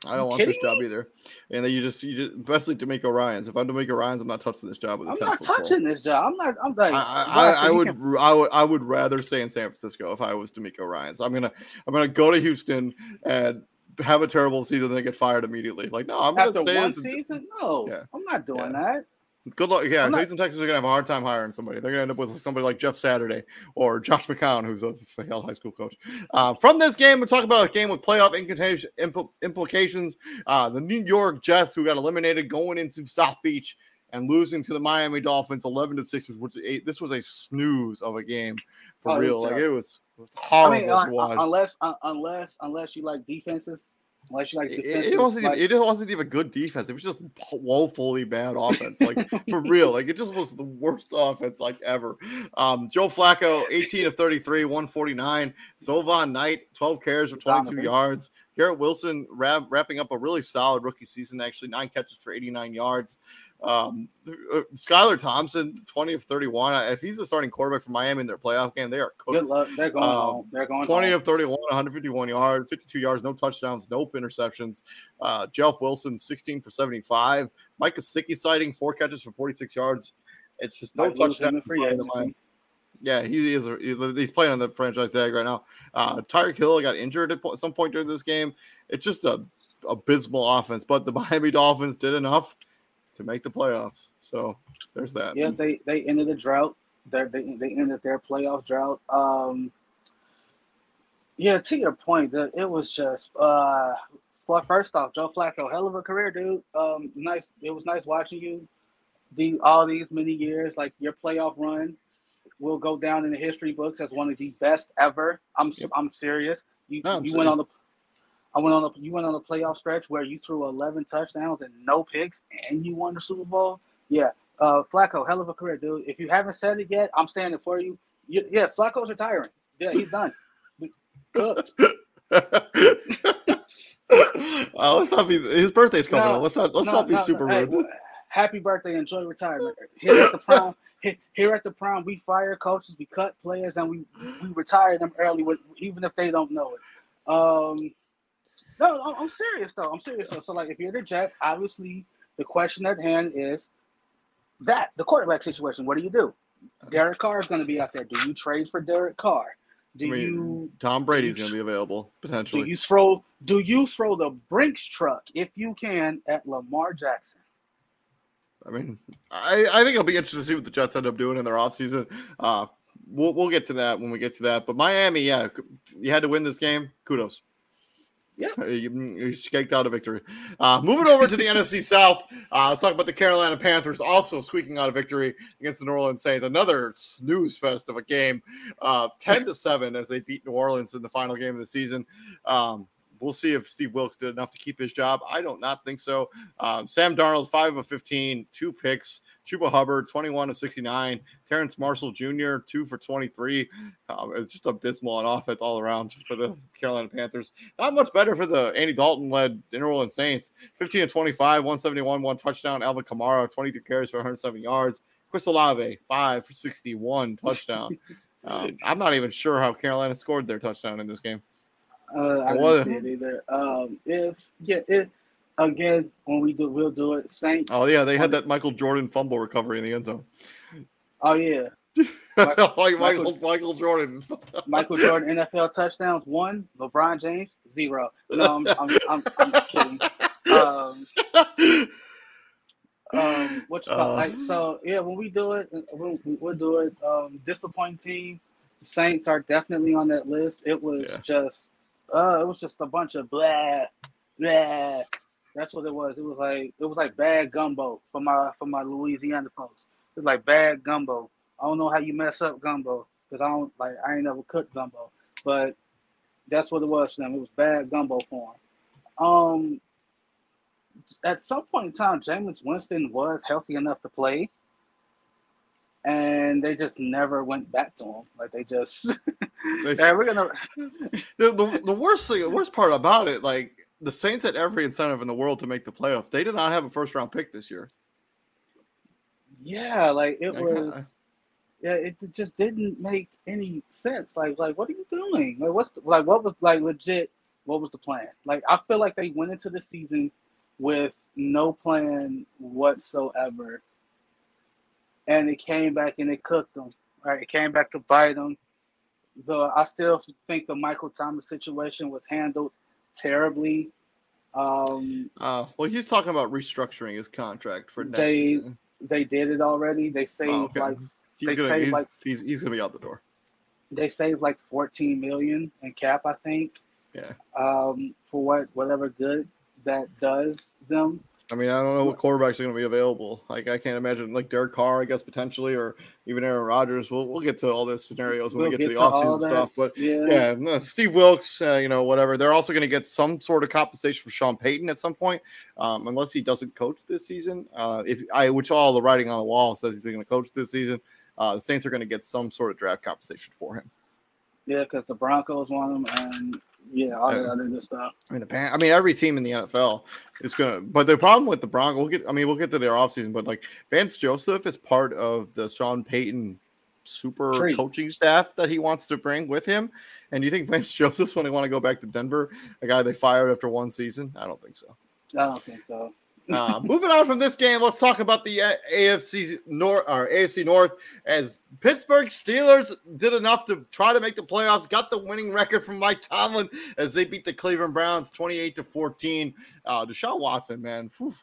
I don't want this job me? either. And then you just you just especially DeMeco Ryans. If I'm DeMeco Ryans, I'm not touching this job with I'm not touching this job. I'm not. I'm like. I, I, I would. Can... I would. I would rather stay in San Francisco if I was DeMeco Ryans. I'm gonna. I'm gonna go to Houston and have a terrible season, and then get fired immediately. Like, no, I'm gonna After stay. One season? No, yeah. I'm not doing yeah. that. Good luck. Yeah, not... Houston Texans are gonna have a hard time hiring somebody. They're gonna end up with somebody like Jeff Saturday or Josh McCown, who's a Yale high school coach. Uh, from this game, we'll talk about a game with playoff implications. Uh, the New York Jets, who got eliminated going into South Beach and losing to the Miami Dolphins, eleven to six. Was a, this was a snooze of a game for oh, real. Like it was, it was horrible I mean, uh, to. Unless, unless, unless you like defenses Unless you like it, it wasn't like, even, it wasn't even good defense. It was just woefully bad offense. Like for real. Like it just was the worst offense like ever. Um, Joe Flacco, 18 of 33, 149. Zonovan Knight, 12 carries for 22 yards. Garrett Wilson wrap, wrapping up a really solid rookie season, actually nine catches for 89 yards. Um, uh, Skylar Thompson, 20 of 31. If he's the starting quarterback for Miami in their playoff game, they are cooked. Good luck. They're going um, They're going 20 home. of 31, 151 yards, 52 yards, no touchdowns, no interceptions. Uh, Jeff Wilson, 16 for 75. Mike Gesicki sighting, four catches for 46 yards. It's just no touchdown. Yeah, he is. He's playing on the franchise tag right now. Uh, Tyreek Hill got injured at some point during this game. It's just a abysmal offense, but the Miami Dolphins did enough to make the playoffs. So there's that. Yeah, they they ended the drought. They they, they ended their playoff drought. Um, yeah, to your point, it was just uh, well, first off, Joe Flacco, hell of a career, dude. Um, nice. It was nice watching you. The all these many years, like your playoff run will go down in the history books as one of the best ever. I'm yep. I'm serious. You no, you went on the I went on a you went on a playoff stretch where you threw 11 touchdowns and no picks, and you won the Super Bowl. Yeah, uh, Flacco, hell of a career, dude. If you haven't said it yet, I'm saying it for you. you yeah, Flacco's retiring. Yeah, he's done. Uh, let's not be his birthday's coming no, up. Let's not let's no, not be no, super rude. Hey, happy birthday! Enjoy retirement. Here at the prom, here at the prom, we fire coaches, we cut players, and we we retire them early, with, even if they don't know it. Um, no, I'm serious though. I'm serious though. So like, if you're the Jets, obviously the question at hand is that the quarterback situation. What do you do? Derek Carr is going to be out there. Do you trade for Derek Carr? Do I mean, you? Tom Brady's going to be available potentially. Do you throw? Do you throw the Brinks truck if you can at Lamar Jackson? I mean, I, I think it'll be interesting to see what the Jets end up doing in their offseason. Uh, we'll, we'll get to that when we get to that. But Miami, yeah, you had to win this game. Kudos. Yeah, you, you skaked out a victory. Uh, moving over to the NFC South, uh, let's talk about the Carolina Panthers also squeaking out a victory against the New Orleans Saints. Another snooze fest of a game, uh, ten to seven as they beat New Orleans in the final game of the season. Um, we'll see if Steve Wilks did enough to keep his job. I don't not think so. Um, Sam Darnold, five of 15, two picks. Chuba Hubbard, 21 of 69. Terrace Marshall Jr., two for 23. Um, it's just abysmal on offense all around for the Carolina Panthers. Not much better for the Andy Dalton led New Orleans Saints. 15 of 25, 171, one touchdown. Alvin Kamara, 23 carries for 107 yards. Chris Olave, five for 61, touchdown. um, I'm not even sure how Carolina scored their touchdown in this game. Uh, I didn't see it either. Um, if yeah, it again when we do, we'll do it. Saints. Oh yeah, they had that Michael Jordan fumble recovery in the end zone. Oh yeah. Michael, Michael, Michael Jordan. Michael Jordan NFL touchdowns one. LeBron James zero. No, I'm, I'm, I'm, I'm kidding. Um, um, what you call, uh, like so? Yeah, when we do it, we'll, we'll do it. Um, disappointing team. Saints are definitely on that list. It was yeah. just uh, it was just a bunch of blah, blah. That's what it was. It was like it was like bad gumbo for my for my Louisiana folks. It's like bad gumbo. I don't know how you mess up gumbo because I don't like I ain't never cooked gumbo, but that's what it was for them. It was bad gumbo for them. Um, at some point in time, Jameis Winston was healthy enough to play, and they just never went back to him. Like they just, yeah, we're gonna. the, the the worst thing, the worst part about it, like the Saints had every incentive in the world to make the playoffs. They did not have a first round pick this year. Yeah, like it I was. kinda- Yeah, it just didn't make any sense. Like, like what are you doing? Like, what's the, like what was like legit? What was the plan? Like, I feel like they went into the season with no plan whatsoever, and it came back and it cooked them. Right, it came back to bite them. The I still think the Michael Thomas situation was handled terribly. Um, Uh, well, he's talking about restructuring his contract for next They- season. they did it already. They saved Oh, okay. like He's they gonna say, he's, like- he's, he's gonna be out the door. they saved like 14 million in cap, I think. Yeah. Um, for what whatever good that does them. I mean, I don't know what quarterbacks are going to be available. Like, I can't imagine like Derek Carr, I guess potentially, or even Aaron Rodgers. We'll we'll get to all those scenarios when We'll we get, get to the to offseason stuff. But Yeah. yeah, Steve Wilks, uh, you know, whatever. They're also going to get some sort of compensation for Sean Payton at some point, um, unless he doesn't coach this season. Uh, if I, which all the writing on the wall says he's going to coach this season, uh, the Saints are going to get some sort of draft compensation for him. Yeah, because the Broncos want them, and yeah, all uh, that other good stuff. I mean, the Pan- I mean, every team in the NFL is gonna. But the problem with the Broncos, we'll get. I mean, we'll get to their offseason, but like Vance Joseph is part of the Sean Payton super Tree. coaching staff that he wants to bring with him. And you think Vance Joseph's going to want to go back to Denver, a guy they fired after one season? I don't think so. I don't think so. Uh, moving on from this game, let's talk about the AFC North or AFC North as Pittsburgh Steelers did enough to try to make the playoffs, got the winning record from Mike Tomlin as they beat the Cleveland Browns 28 to 14. Uh, Deshaun Watson, man, whew,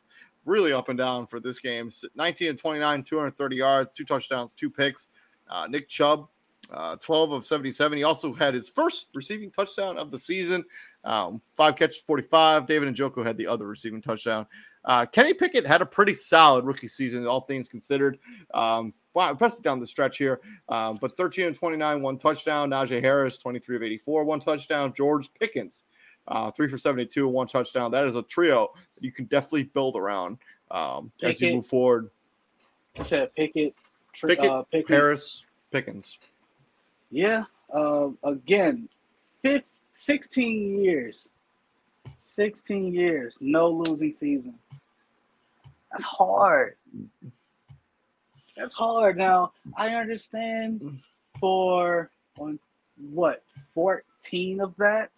really up and down for this game. 19 and 29, 230 yards, two touchdowns, two picks. Uh, Nick Chubb, uh, 12 of 77. He also had his first receiving touchdown of the season. Um, five catches, 45. David Njoku had the other receiving touchdown. Uh, Kenny Pickett had a pretty solid rookie season, all things considered. Um, wow, pressed it down the stretch here. Um, but 13 and 29, one touchdown. Najee Harris, 23 of 84, one touchdown. George Pickens, uh, three for 72, one touchdown. That is a trio that you can definitely build around um, as you move forward. You said Pickett, Tr- Pickett, uh, Pickett. Harris, Pickens. Yeah. Uh, again, fif- 16 years. 16 years, no losing seasons. That's hard. That's hard. Now, I understand for on what 14 of that,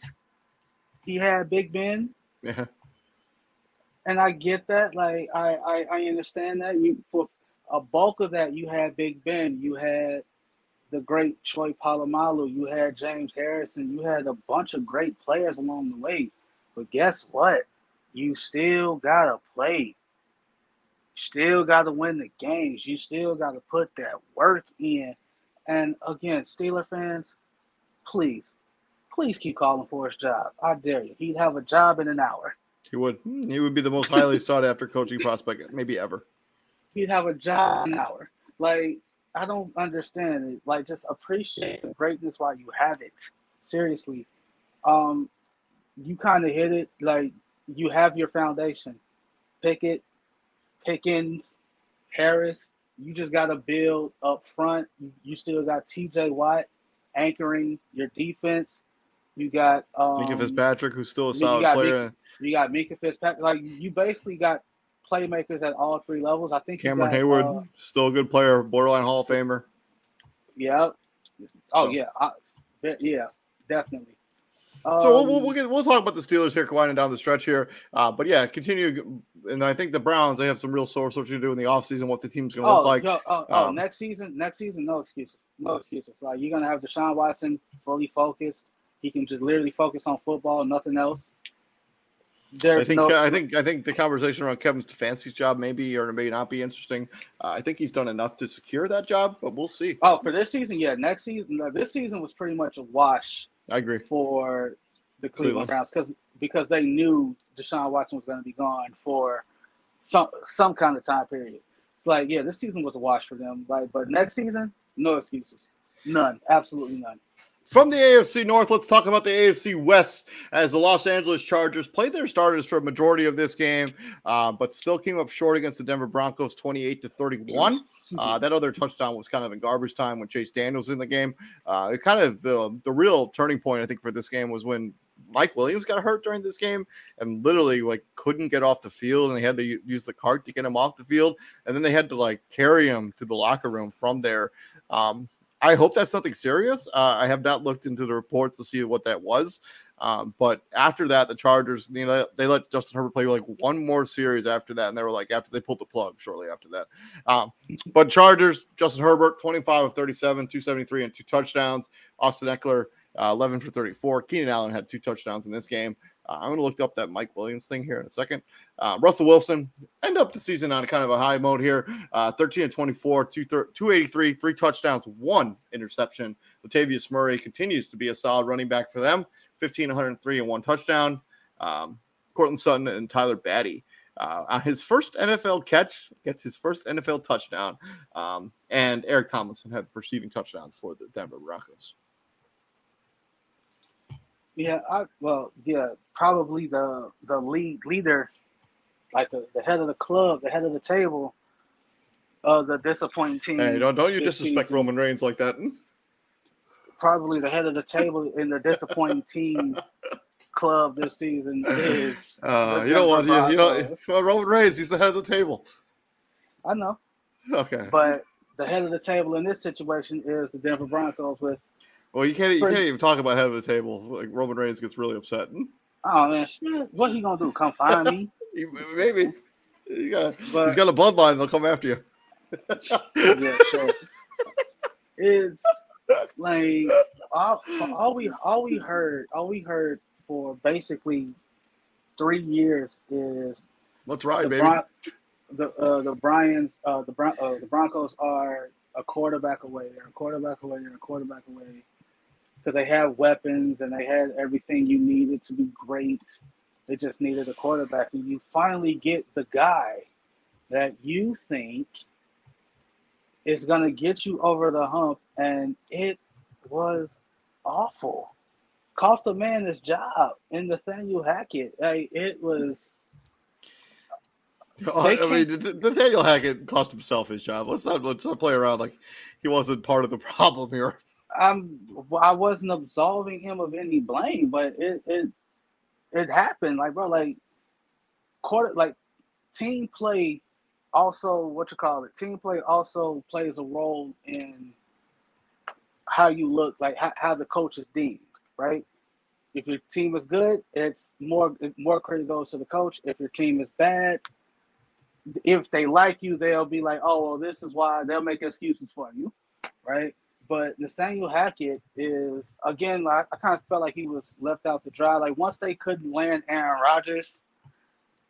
he had Big Ben, Yeah. and I get that. Like, I I, I understand that. You for a bulk of that, you had Big Ben. You had the great Troy Polamalu. You had James Harrison. You had a bunch of great players along the way. But guess what? You still gotta play. Still gotta win the games. You still gotta put that work in. And again, Steeler fans, please, please keep calling for his job. I dare you. He'd have a job in an hour. He would. He would be the most highly sought after coaching prospect maybe ever. he'd have a job in an hour. Like, I don't understand it. Like, just appreciate the greatness while you have it. Seriously. Um, you kind of hit it. Like, you have your foundation. Pickett, Pickens, Harris. You just got to build up front. You, you still got TJ Watt anchoring your defense. You got um, Minkah Fitzpatrick, who's still a solid got player. you got Minkah Fitzpatrick. Like you basically got playmakers at all three levels. I think you Cameron got, Heyward, uh, still a good player, borderline Hall of Famer. yeah. Oh So- yeah. I, yeah. Definitely. So we'll, we'll, Um, we'll get we'll talk about the Steelers here winding down the stretch here. Uh, but yeah, continue. And I think the Browns they have some real soul searching to do in the offseason, what the team's going to Oh, look like. oh, oh, Um, next season, next season, no excuses, no excuses. Like you're gonna have Deshaun Watson fully focused. He can just literally focus on football, nothing else. There's I think no, I think I think the conversation around Kevin Stefanski's job maybe or may not be interesting. Uh, I think he's done enough to secure that job, but we'll see. oh for this season, yeah. Next season, this season was pretty much a wash I agree. for the Cleveland Cleveland. Browns because because they knew Deshaun Watson was going to be gone for some some kind of time period. It's like, yeah, this season was a wash for them. Like, but next season, no excuses, none, absolutely none. From the AFC North, let's talk about the AFC West as the Los Angeles Chargers played their starters for a majority of this game, uh, but still came up short against the Denver Broncos 28 to 31. Uh, that other touchdown was kind of in garbage time when Chase Daniels in the game. Uh, it kind of the the real turning point I think for this game was when Mike Williams got hurt during this game and literally like couldn't get off the field, and they had to use the cart to get him off the field, and then they had to like carry him to the locker room from there. Um, I hope that's nothing serious. Uh, I have not looked into the reports to see what that was. Um, but after that, the Chargers, you know, they let Justin Herbert play like one more series after that, and they were like after they pulled the plug shortly after that. Um, but Chargers, Justin Herbert, 25 of 37, 273, and two touchdowns. Austin Ekeler, uh, 11 for 34. Keenan Allen had two touchdowns in this game. Uh, I'm going to look up that Mike Williams thing here in a second. Uh, Russell Wilson end up the season on a kind of a high mode here. Uh, 13 and 24, 283, three touchdowns, one interception. Latavius Murray continues to be a solid running back for them. 15, 103, and one touchdown. Um, Courtland Sutton and Tyler Badie. Uh, on his first NFL catch, gets his first NFL touchdown. Um, and Eric Tomlinson had receiving touchdowns for the Denver Broncos. Yeah, I well, yeah, probably the the lead leader, like the, the head of the club, the head of the table, of the disappointing team. Hey, don't don't you disrespect season. Roman Reigns like that? Probably the head of the table in the disappointing team club this season is. Uh, you don't want you, you know well, Roman Reigns. He's the head of the table. I know. Okay. But the head of the table in this situation is the Denver Broncos with well, you can't you can't even talk about head of the table. Like Roman Reigns gets really upset. Oh man, what he gonna do? Come find me? Maybe. He got, but, he's got a bloodline. They'll come after you. yeah, sure. It's like all, all we all we heard all we heard for basically three years is let's ride, baby. Bron- the uh, the Bryans uh, the Bron- uh, the Broncos are a quarterback away. They're a quarterback away. They're a quarterback away because they had weapons and they had everything you needed to be great. They just needed a quarterback, and you finally get the guy that you think is going to get you over the hump, and it was awful. Cost a man his job in Nathaniel Hackett. Like, it was. I mean, Nathaniel Hackett cost himself his job. Let's not let's not play around like he wasn't part of the problem here. I'm I wasn't absolving him of any blame, but it it it happened. Like bro, like quarter like team play also what you call it. Team play also plays a role in how you look, like how, how the coach is deemed, right? If your team is good, it's more more credit goes to the coach. If your team is bad, if they like you, they'll be like, "Oh, well, this is why." They'll make excuses for you, right? But Nathaniel Hackett is again, I, I kind of felt like he was left out to dry. Like once they couldn't land Aaron Rodgers,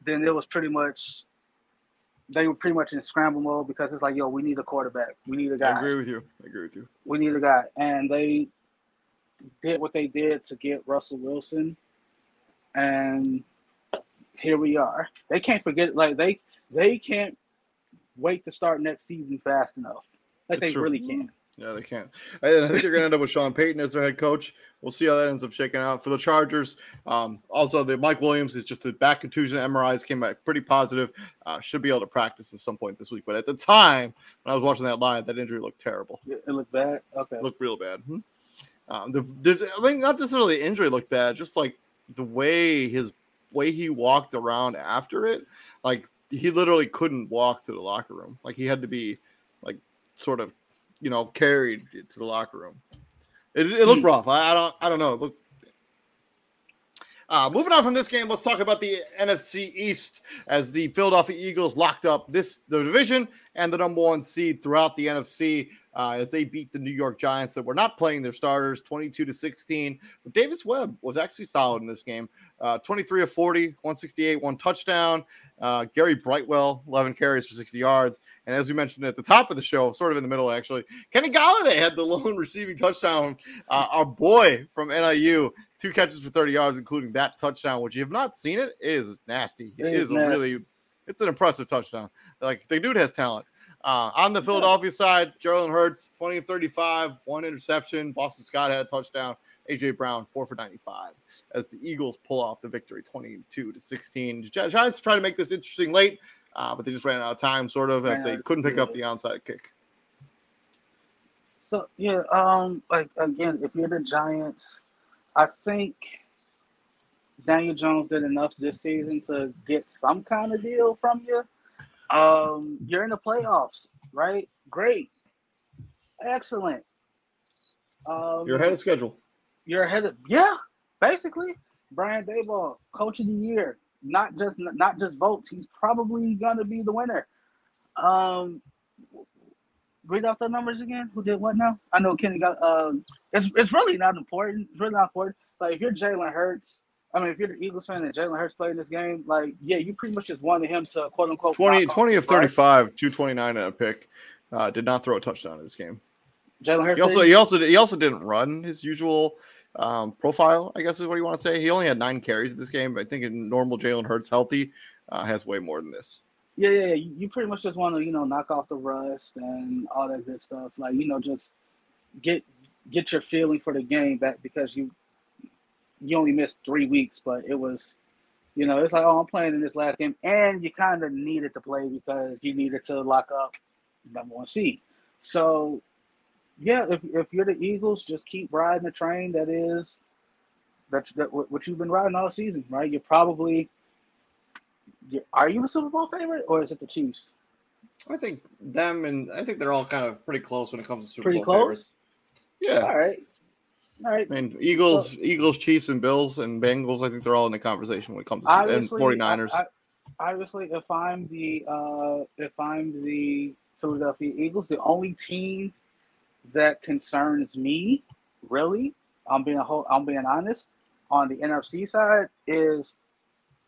then it was pretty much they were pretty much in scramble mode because it's like, yo, we need a quarterback. We need a guy. I agree with you. I agree with you. We need a guy. And they did what they did to get Russell Wilson. And here we are. They can't forget like they they can't wait to start next season fast enough. Like they true. really can. Yeah, they can't. And I think they're going to end up with Sean Payton as their head coach. We'll see how that ends up shaking out for the Chargers. Um, also, the Mike Williams is just a back contusion. MRIs came back pretty positive. Uh, should be able to practice at some point this week. But at the time when I was watching that line, that injury looked terrible. It looked bad. Okay, it looked real bad. Hmm? Um, the, there's, I mean, not necessarily the injury looked bad, just like the way his way he walked around after it. Like he literally couldn't walk to the locker room. Like he had to be like sort of you know, carried to the locker room. It, it looked hmm. rough. I, I, don't I don't know. Look. uh, moving on from this game, let's talk about the NFC East as the Philadelphia Eagles locked up this the division and the number one seed throughout the NFC uh, as they beat the New York Giants that were not playing their starters 22 to 16. But Davis Webb was actually solid in this game. Uh, 23 of 40, 168, one touchdown. Uh, Gary Brightwell, 11 carries for 60 yards. And as we mentioned at the top of the show, sort of in the middle actually, Kenny Golladay had the lone receiving touchdown. Uh, our boy from NIU, two catches for 30 yards, including that touchdown, which you have not seen it, it is nasty. it, it is, is nasty. really, it's an impressive touchdown. Like the dude has talent. Uh, on the Philadelphia side, Jalen Hurts, 20 of 35, one interception. Boston Scott had a touchdown. AJ Brown, four for 95, as the Eagles pull off the victory 22 to 16. Giants try to make this interesting late, uh, but they just ran out of time, sort of, as they couldn't pick up the onside kick. So, yeah, um, like again, if you're the Giants, I think Daniel Jones did enough this season to get some kind of deal from you, um, you're in the playoffs, right? Great, excellent. Um, you're ahead of schedule. You're ahead of yeah, basically. Brian Daboll, coach of the year, not just not just votes. He's probably gonna be the winner. Um, read off the numbers again. Who did what now? I know Kenny got. Um, it's it's really not important. It's really not important. Like if you're Jalen Hurts, I mean, if you're the Eagles fan and Jalen Hurts playing this game, like yeah, you pretty much just wanted him to quote unquote 20, 20 of 35, 229 at a pick. Uh, did not throw a touchdown in this game. Jalen Hurts. He also he also he also didn't run his usual um, profile. I guess is what you want to say. He only had nine carries in this game. But I think in normal Jalen Hurts healthy uh, has way more than this. Yeah, yeah, you pretty much just want to you know knock off the rust and all that good stuff. Like you know just get get your feeling for the game back because you you only missed three weeks, but it was you know it's like oh I'm playing in this last game and you kind of needed to play because you needed to lock up number one seed. So yeah, if if you're the Eagles, just keep riding the train that is that that what you've been riding all season, right? You're probably are you a Super Bowl favorite or is it the Chiefs? I think them and I think they're all kind of pretty close when it comes to Super pretty Bowl close? favorites. Yeah. All right. All right. I mean, Eagles, so, Eagles, Chiefs, and Bills and Bengals. I think they're all in the conversation when it comes to and 49ers. I, I, obviously, if I'm the uh, if I'm the Philadelphia Eagles, the only team that concerns me, really, I'm being whole, I'm being honest, on the NFC side is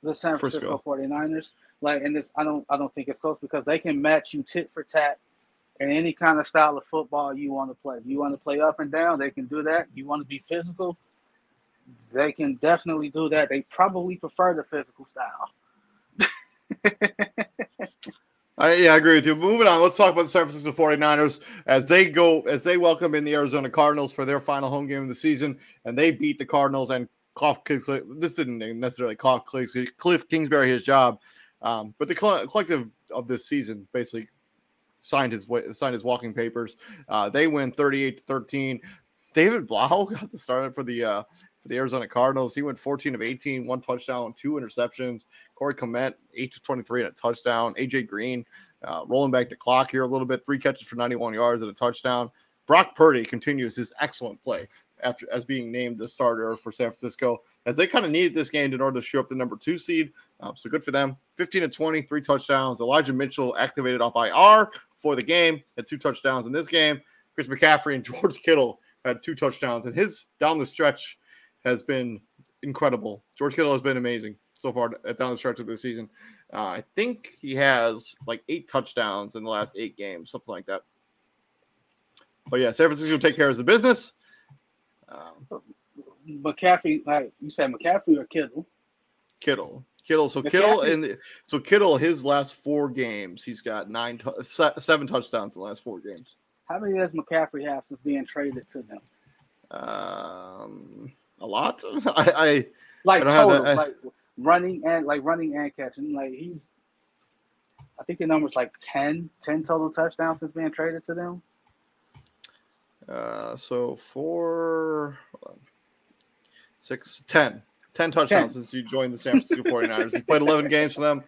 the San Francisco Frisco. 49ers. Like, and this I don't I don't think it's close because they can match you tit for tat in any kind of style of football you want to play. You want to play up and down, they can do that. You want to be physical, they can definitely do that. They probably prefer the physical style. I, yeah, I agree with you. Moving on, let's talk about the San Francisco 49ers as they go as they welcome in the Arizona Cardinals for their final home game of the season, and they beat the Cardinals and Cliff Kingsbury. This didn't necessarily cost Cliff Kingsbury his job, um, but the collective of this season basically signed his signed his walking papers. Uh, they win 38 to 13. David Blough got the start for the uh, for the Arizona Cardinals. He went 14 of 18, one touchdown, two interceptions. Corey Clement, 8 to 23 and a touchdown. AJ Green uh, rolling back the clock here a little bit, three catches for 91 yards and a touchdown. Brock Purdy continues his excellent play after as being named the starter for San Francisco, as they kind of needed this game in order to show up the number two seed. Um, so good for them. 15 to 20, three touchdowns. Elijah Mitchell activated off IR for the game, had two touchdowns in this game. Chris McCaffrey and George Kittle had two touchdowns, and his down the stretch has been incredible. George Kittle has been amazing so far down the stretch of the season. Uh, I think he has like eight touchdowns in the last eight games, something like that. But yeah, San Francisco take care of the business. Um, McCaffrey, like you said, McCaffrey or Kittle? Kittle. Kittle. So McCaffrey. Kittle and so Kittle, his last four games, he's got nine, seven touchdowns in the last four games. How many does McCaffrey have since being traded to them? Um, a lot. I, I like I total, I, like running and like running and catching. Like he's, I think the number's like 10, 10 total touchdowns since being traded to them. Uh, so four, six, ten. 10 touchdowns 10. since you joined the San Francisco 49ers. he's played 11 games for them.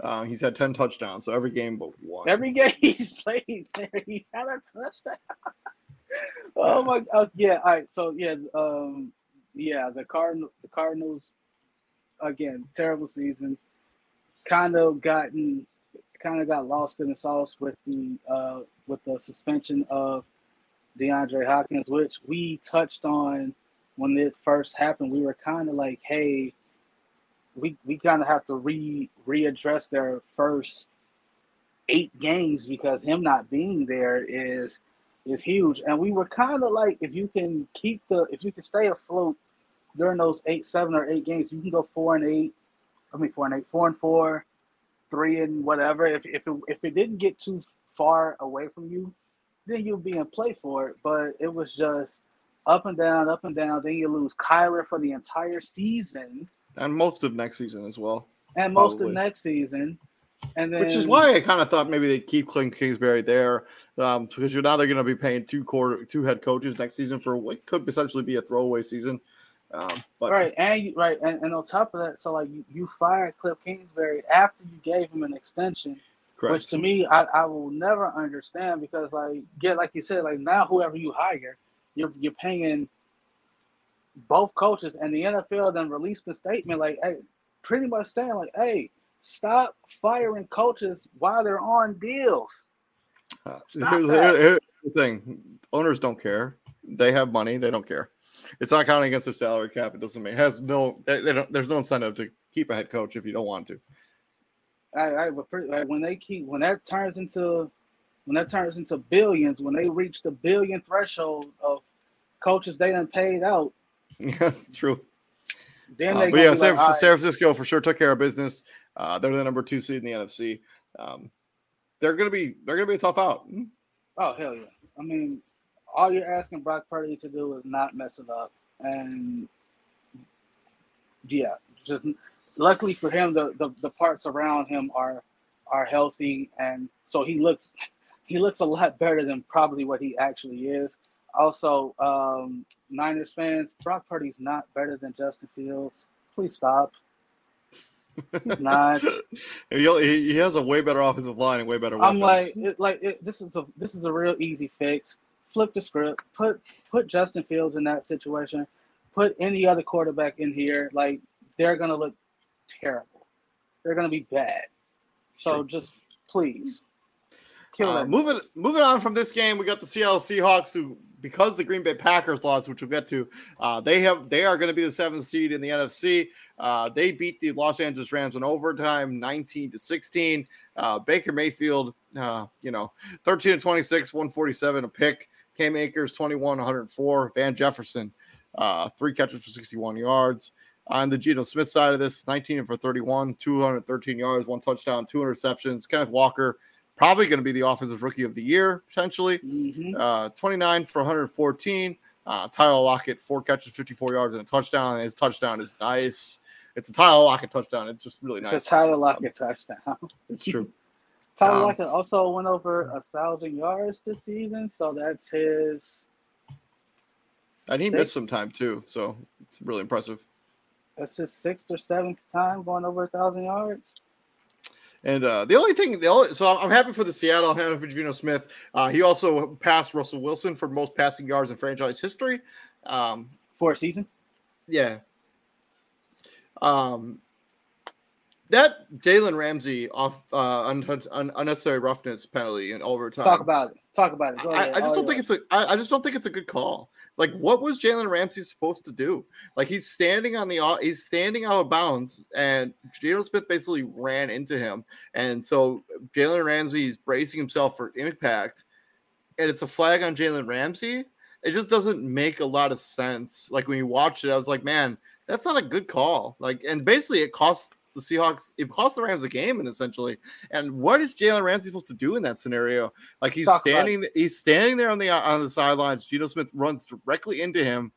Uh, he's had 10 touchdowns, so every game but one. Every game he's played, he had a touchdown. oh my god! Yeah, all right. So yeah, um, yeah, the Cardinal, the Cardinals, again, terrible season. Kind of gotten, kind of got lost in the sauce with the uh, with the suspension of DeAndre Hopkins, which we touched on when it first happened. We were kind of like, hey, we we kind of have to re readdress their first eight games because him not being there is is huge. And we were kind of like, if you can keep the, if you can stay afloat during those eight, seven or eight games, you can go four and eight. I mean, four and eight, four and four, three and whatever. If if it, if it didn't get too far away from you, then you'll be in play for it. But it was just up and down, up and down. Then you lose Kyler for the entire season, and most of next season as well, and most probably. of next season. And then, which is why I kind of thought maybe they'd keep Cliff Kingsbury there, um, because you're now they're going to be paying two quarter two head coaches next season for what could essentially be a throwaway season. Um, but right, and you, right, and, and on top of that, so like you, you fired Cliff Kingsbury after you gave him an extension, correct. which to me I, I will never understand because like get like you said, like now whoever you hire, you're you're paying both coaches and the NFL then released a statement like, hey, pretty much saying like, hey, stop firing coaches while they're on deals. Uh, here's, here's the thing: owners don't care. They have money. They don't care. It's not counting against their salary cap. It doesn't mean it has no. They, they don't, there's no incentive to keep a head coach if you don't want to. I, I but pretty, like when they keep when that turns into when that turns into billions, when they reach the billion threshold of coaches they done paid out, Yeah, true. then Uh, but yeah, San, like, San Francisco for sure took care of business. Uh, they're the number two seed in the NFC. Um, they're gonna be they're gonna be a tough out. Oh hell yeah! I mean, all you're asking Brock Purdy to do is not mess it up, and yeah, just luckily for him, the, the, the parts around him are are healthy, and so he looks he looks a lot better than probably what he actually is. Also, um, Niners fans, Brock Purdy's not better than Justin Fields. Please stop. He's not. he, he has a way better offensive line and way better. I'm like, it, like it, this is a this is a real easy fix. Flip the script. Put put Justin Fields in that situation. Put any other quarterback in here. Like they're gonna look terrible. They're gonna be bad. So Sure. just please Uh, moving moving on from this game, we got the Seattle Seahawks who, because the Green Bay Packers lost, which we'll get to, uh, they have they are going to be the seventh seed in the NFC. Uh, they beat the Los Angeles Rams in overtime, nineteen to sixteen. Uh, Baker Mayfield, uh, you know, thirteen to twenty six, one forty seven, a pick. Cam Akers, 21, 104. Van Jefferson, uh, three catches for 61 yards. On the Geno Smith side of this, 19 for 31, 213 yards, one touchdown, two interceptions. Kenneth Walker, probably going to be the offensive rookie of the year potentially. Mhm. Uh, 29 for 114. Uh, Tyler Lockett, four catches, 54 yards, and a touchdown. And His touchdown is nice. It's a Tyler Lockett touchdown. It's just really It's nice. It's a Tyler Lockett touchdown. It's true. Tyler Um, Lockett also went over a thousand yards this season, so that's his. And he missed some time too, so it's really impressive. That's his sixth or seventh time going over a thousand yards. And uh, the only thing, the only, so I'm happy for the Seattle. I'm happy for Geno Smith. Uh, he also passed Russell Wilson for most passing yards in franchise history. Um, for a season. yeah. Um, that Jalen Ramsey off uh, un- un- unnecessary roughness penalty in overtime. Talk about it. Talk about it. Go I, ahead. I just All don't think it's a. I, I just don't think it's a good call. Like, what was Jalen Ramsey supposed to do? Like, he's standing on the. He's standing out of bounds, and Geno Smith basically ran into him, and so Jalen Ramsey is bracing himself for impact, and it's a flag on Jalen Ramsey. It just doesn't make a lot of sense. Like when you watched it, I was like, man, that's not a good call. Like, and basically, it cost the Seahawks. It cost the Rams a game, and essentially. And what is Jalen Ramsey supposed to do in that scenario? Like he's Talk standing, he's standing there on the on the sidelines. Geno Smith runs directly into him,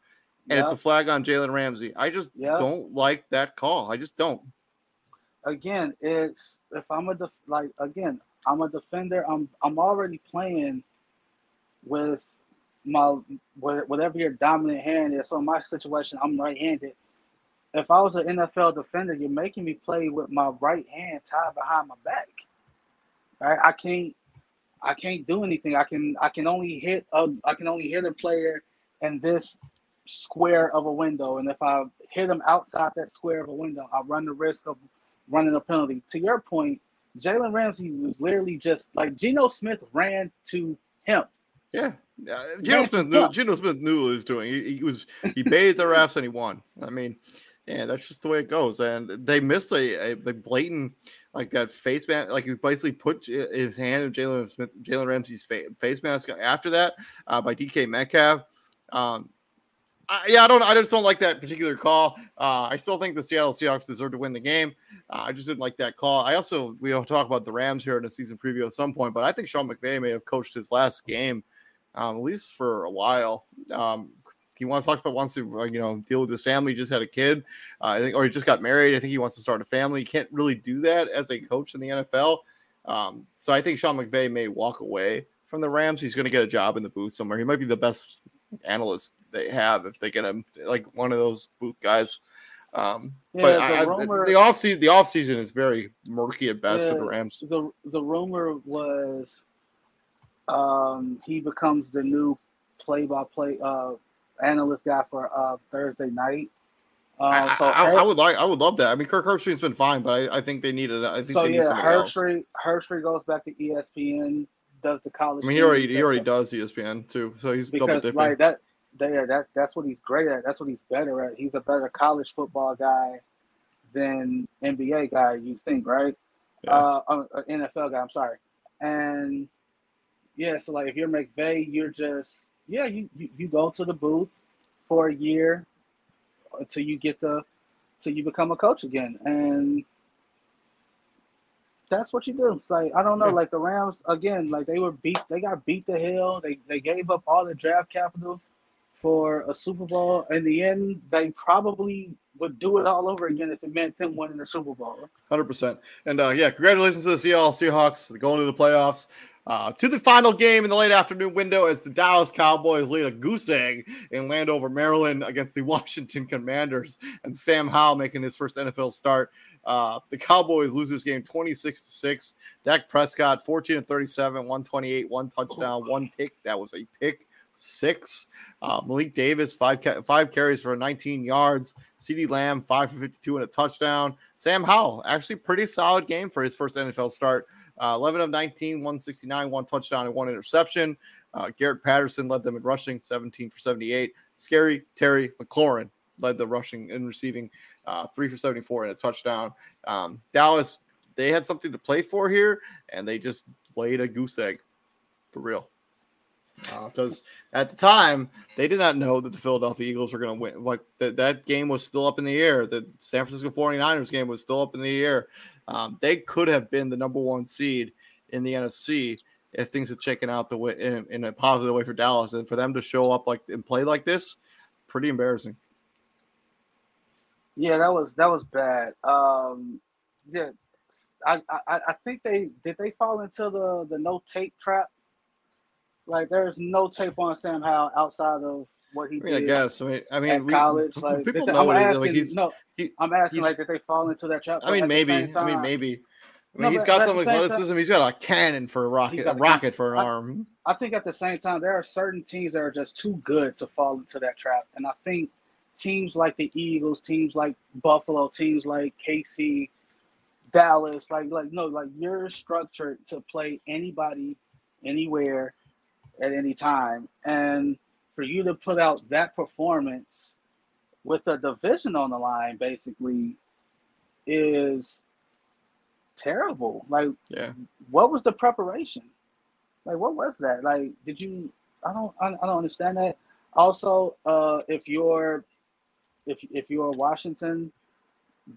and it's a flag on Jalen Ramsey. I just Yep. don't like that call. I just don't. again, it's if I'm a def- like again, I'm a defender. I'm I'm already playing with my wha- whatever your dominant hand is. So in my situation, I'm right-handed. If I was an NFL defender, you're making me play with my right hand tied behind my back. Right? I can't I can't do anything. I can I can only hit a I can only hit a player in this square of a window. And if I hit him outside that square of a window, I run the risk of running a penalty. To your point, Jalen Ramsey was literally just like Geno Smith ran to him. Yeah, uh, Geno Smith knew. Geno Smith knew what he was doing. He, he was he bathed the refs and he won. I mean, yeah, that's just the way it goes. And they missed a, a, a blatant like that face mask. Like he basically put his hand in Jalen Smith, Jalen Ramsey's fa- face mask. After that, uh, by DK Metcalf. Um, I, yeah, I don't. I just don't like that particular call. Uh, I still think the Seattle Seahawks deserve to win the game. Uh, I just didn't like that call. I also we'll talk about the Rams here in a season preview at some point, but I think Sean McVay may have coached his last game, um, at least for a while. Um, he wants to talk about wants to uh, you know deal with his family. He just had a kid, uh, I think, or he just got married. I think he wants to start a family. You can't really do that as a coach in the NFL. Um, so I think Sean McVay may walk away from the Rams. He's going to get a job in the booth somewhere. He might be the best analyst they have if they get him like one of those booth guys. Um, Yeah, but the I, rumor- the off season, the off season is very murky at best for the Rams. the the rumor was um he becomes the new play by play uh analyst guy for uh Thursday night. Uh, I, so I, I would like, I would love that. I mean, Kirk Herbstreit's been fine, but I, I think they needed. I think so they need yeah. Herbstreit Herbstreit goes back to ESPN, does the college. I mean, he already he does already does ESPN too, so he's double because dipping. like that there that that's what he's great at. That's what he's better at. He's a better college football guy than NBA guy. You think, right? Yeah. Uh, uh, uh, NFL guy. I'm sorry. And yeah, so like if you're McVay, you're just yeah, you, you you go to the booth for a year until you get the till you become a coach again, and that's what you do. It's like I don't know, like the Rams again, like they were beat, they got beat to hell. They they gave up all the draft capital for a Super Bowl. In the end, they probably would do it all over again if it meant them winning the Super Bowl. Hundred percent. And uh, yeah, congratulations to the Seattle Seahawks for going to the playoffs. Uh, to the final game in the late afternoon window as the Dallas Cowboys lead a goose egg in Landover, Maryland against the Washington Commanders, and Sam Howell making his first NFL start. Uh, the Cowboys lose this game 26 to 6. Dak Prescott 14 and 37, 128, one touchdown, one pick. That was a pick six. Uh, Malik Davis, five ca- five carries for 19 yards. CeeDee Lamb, five for 52 and a touchdown. Sam Howell, actually pretty solid game for his first NFL start. Uh, 11 of 19, 169, one touchdown and one interception. Uh, Garrett Patterson led them in rushing, 17 for 78. Scary Terry McLaurin led the rushing and receiving, uh, three for 74 and a touchdown. Um, Dallas, they had something to play for here, and they just laid a goose egg for real. Because at the time, they did not know that the Philadelphia Eagles were going to win. Like that, that game was still up in the air. The San Francisco 49ers game was still up in the air. Um, they could have been the number one seed in the NFC if things had shaken out the way in, in a positive way for Dallas. And for them to show up like and play like this, pretty embarrassing. Yeah, that was that was bad. Um, yeah, I, I I think they did they fall into the the no tape trap. Like there's no tape on Sam Howell outside of what he I mean, I guess. I mean, I mean, college. Like people did they- know I'm asking, like. He's, no, he- I'm asking like did they fall into that trap? I mean, But at the maybe. I mean, maybe. I mean, No, he's got some time- athleticism. He's got a cannon for a rocket, a a rocket for an I- arm. I think at the same time there are certain teams that are just too good to fall into that trap, and I think teams like the Eagles, teams like Buffalo, teams like KC, Dallas, like like no, like you're structured to play anybody, anywhere, at any time, and for you to put out that performance with a division on the line, basically, is terrible. Like Yeah. what was the preparation? Like, what was that? Like, did you? I don't. I, I don't understand that. Also, uh, if you're, if if you're Washington,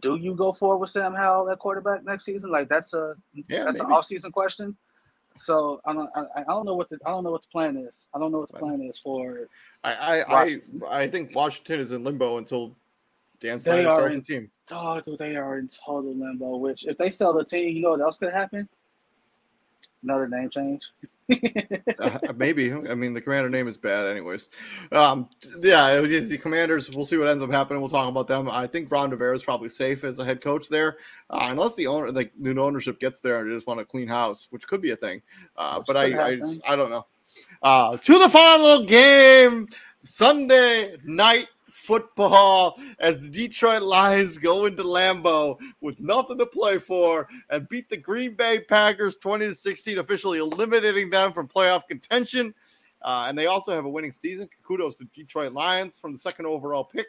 do you go forward with Sam Howell at quarterback next season? Like, that's a Yeah, that's an off-season question. So I don't. I, I don't know what the I don't know what the plan is. I don't know what the plan is for. I I, I Washington. I think Washington is in limbo until Dan Snyder sells in- the team. Oh, dude, they are in total limbo. Which, if they sell the team, you know what else could happen? Another name change. Uh, maybe. I mean, the commander name is bad, anyways. Um, yeah, the commanders. We'll see what ends up happening. We'll talk about them. I think Ron Rivera is probably safe as a head coach there, uh, unless the owner, like new ownership, gets there and they just want a clean house, which could be a thing. Uh, but I, I, just- I don't know. Uh, to the final game, Sunday night football as the Detroit Lions go into Lambeau with nothing to play for and beat the Green Bay Packers 20 to 16, officially eliminating them from playoff contention. Uh, and they also have a winning season. Kudos to Detroit Lions from the second overall pick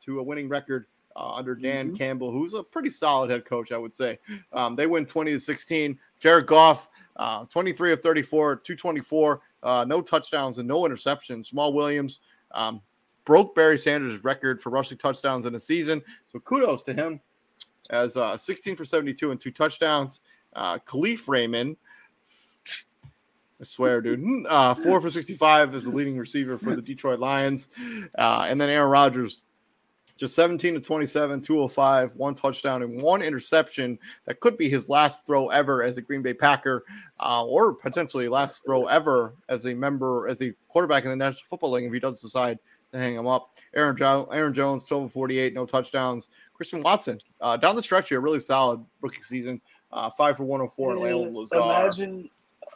to a winning record uh, under Dan Mhm. Campbell, who's a pretty solid head coach, I would say. Um, they win 20 to 16. Jared Goff, uh, 23 of 34, 224, uh, no touchdowns and no interceptions. Jamaal Williams um, broke Barry Sanders' record for rushing touchdowns in a season. So kudos to him as uh, 16 for 72 and two touchdowns. Uh, Kalif Raymond, I swear, dude, uh, four for 65 is the leading receiver for the Detroit Lions. Uh, and then Aaron Rodgers, just 17 to 27, 205, one touchdown and one interception. That could be his last throw ever as a Green Bay Packer, uh, or potentially last throw ever as a member, as a quarterback in the National Football League if he does decide to hang him up. Aaron, jo- Aaron Jones, 12 48, no touchdowns. Christian Watson, uh, down the stretch here, really solid rookie season. Uh, five for 104 and Layla Lazard. Imagine,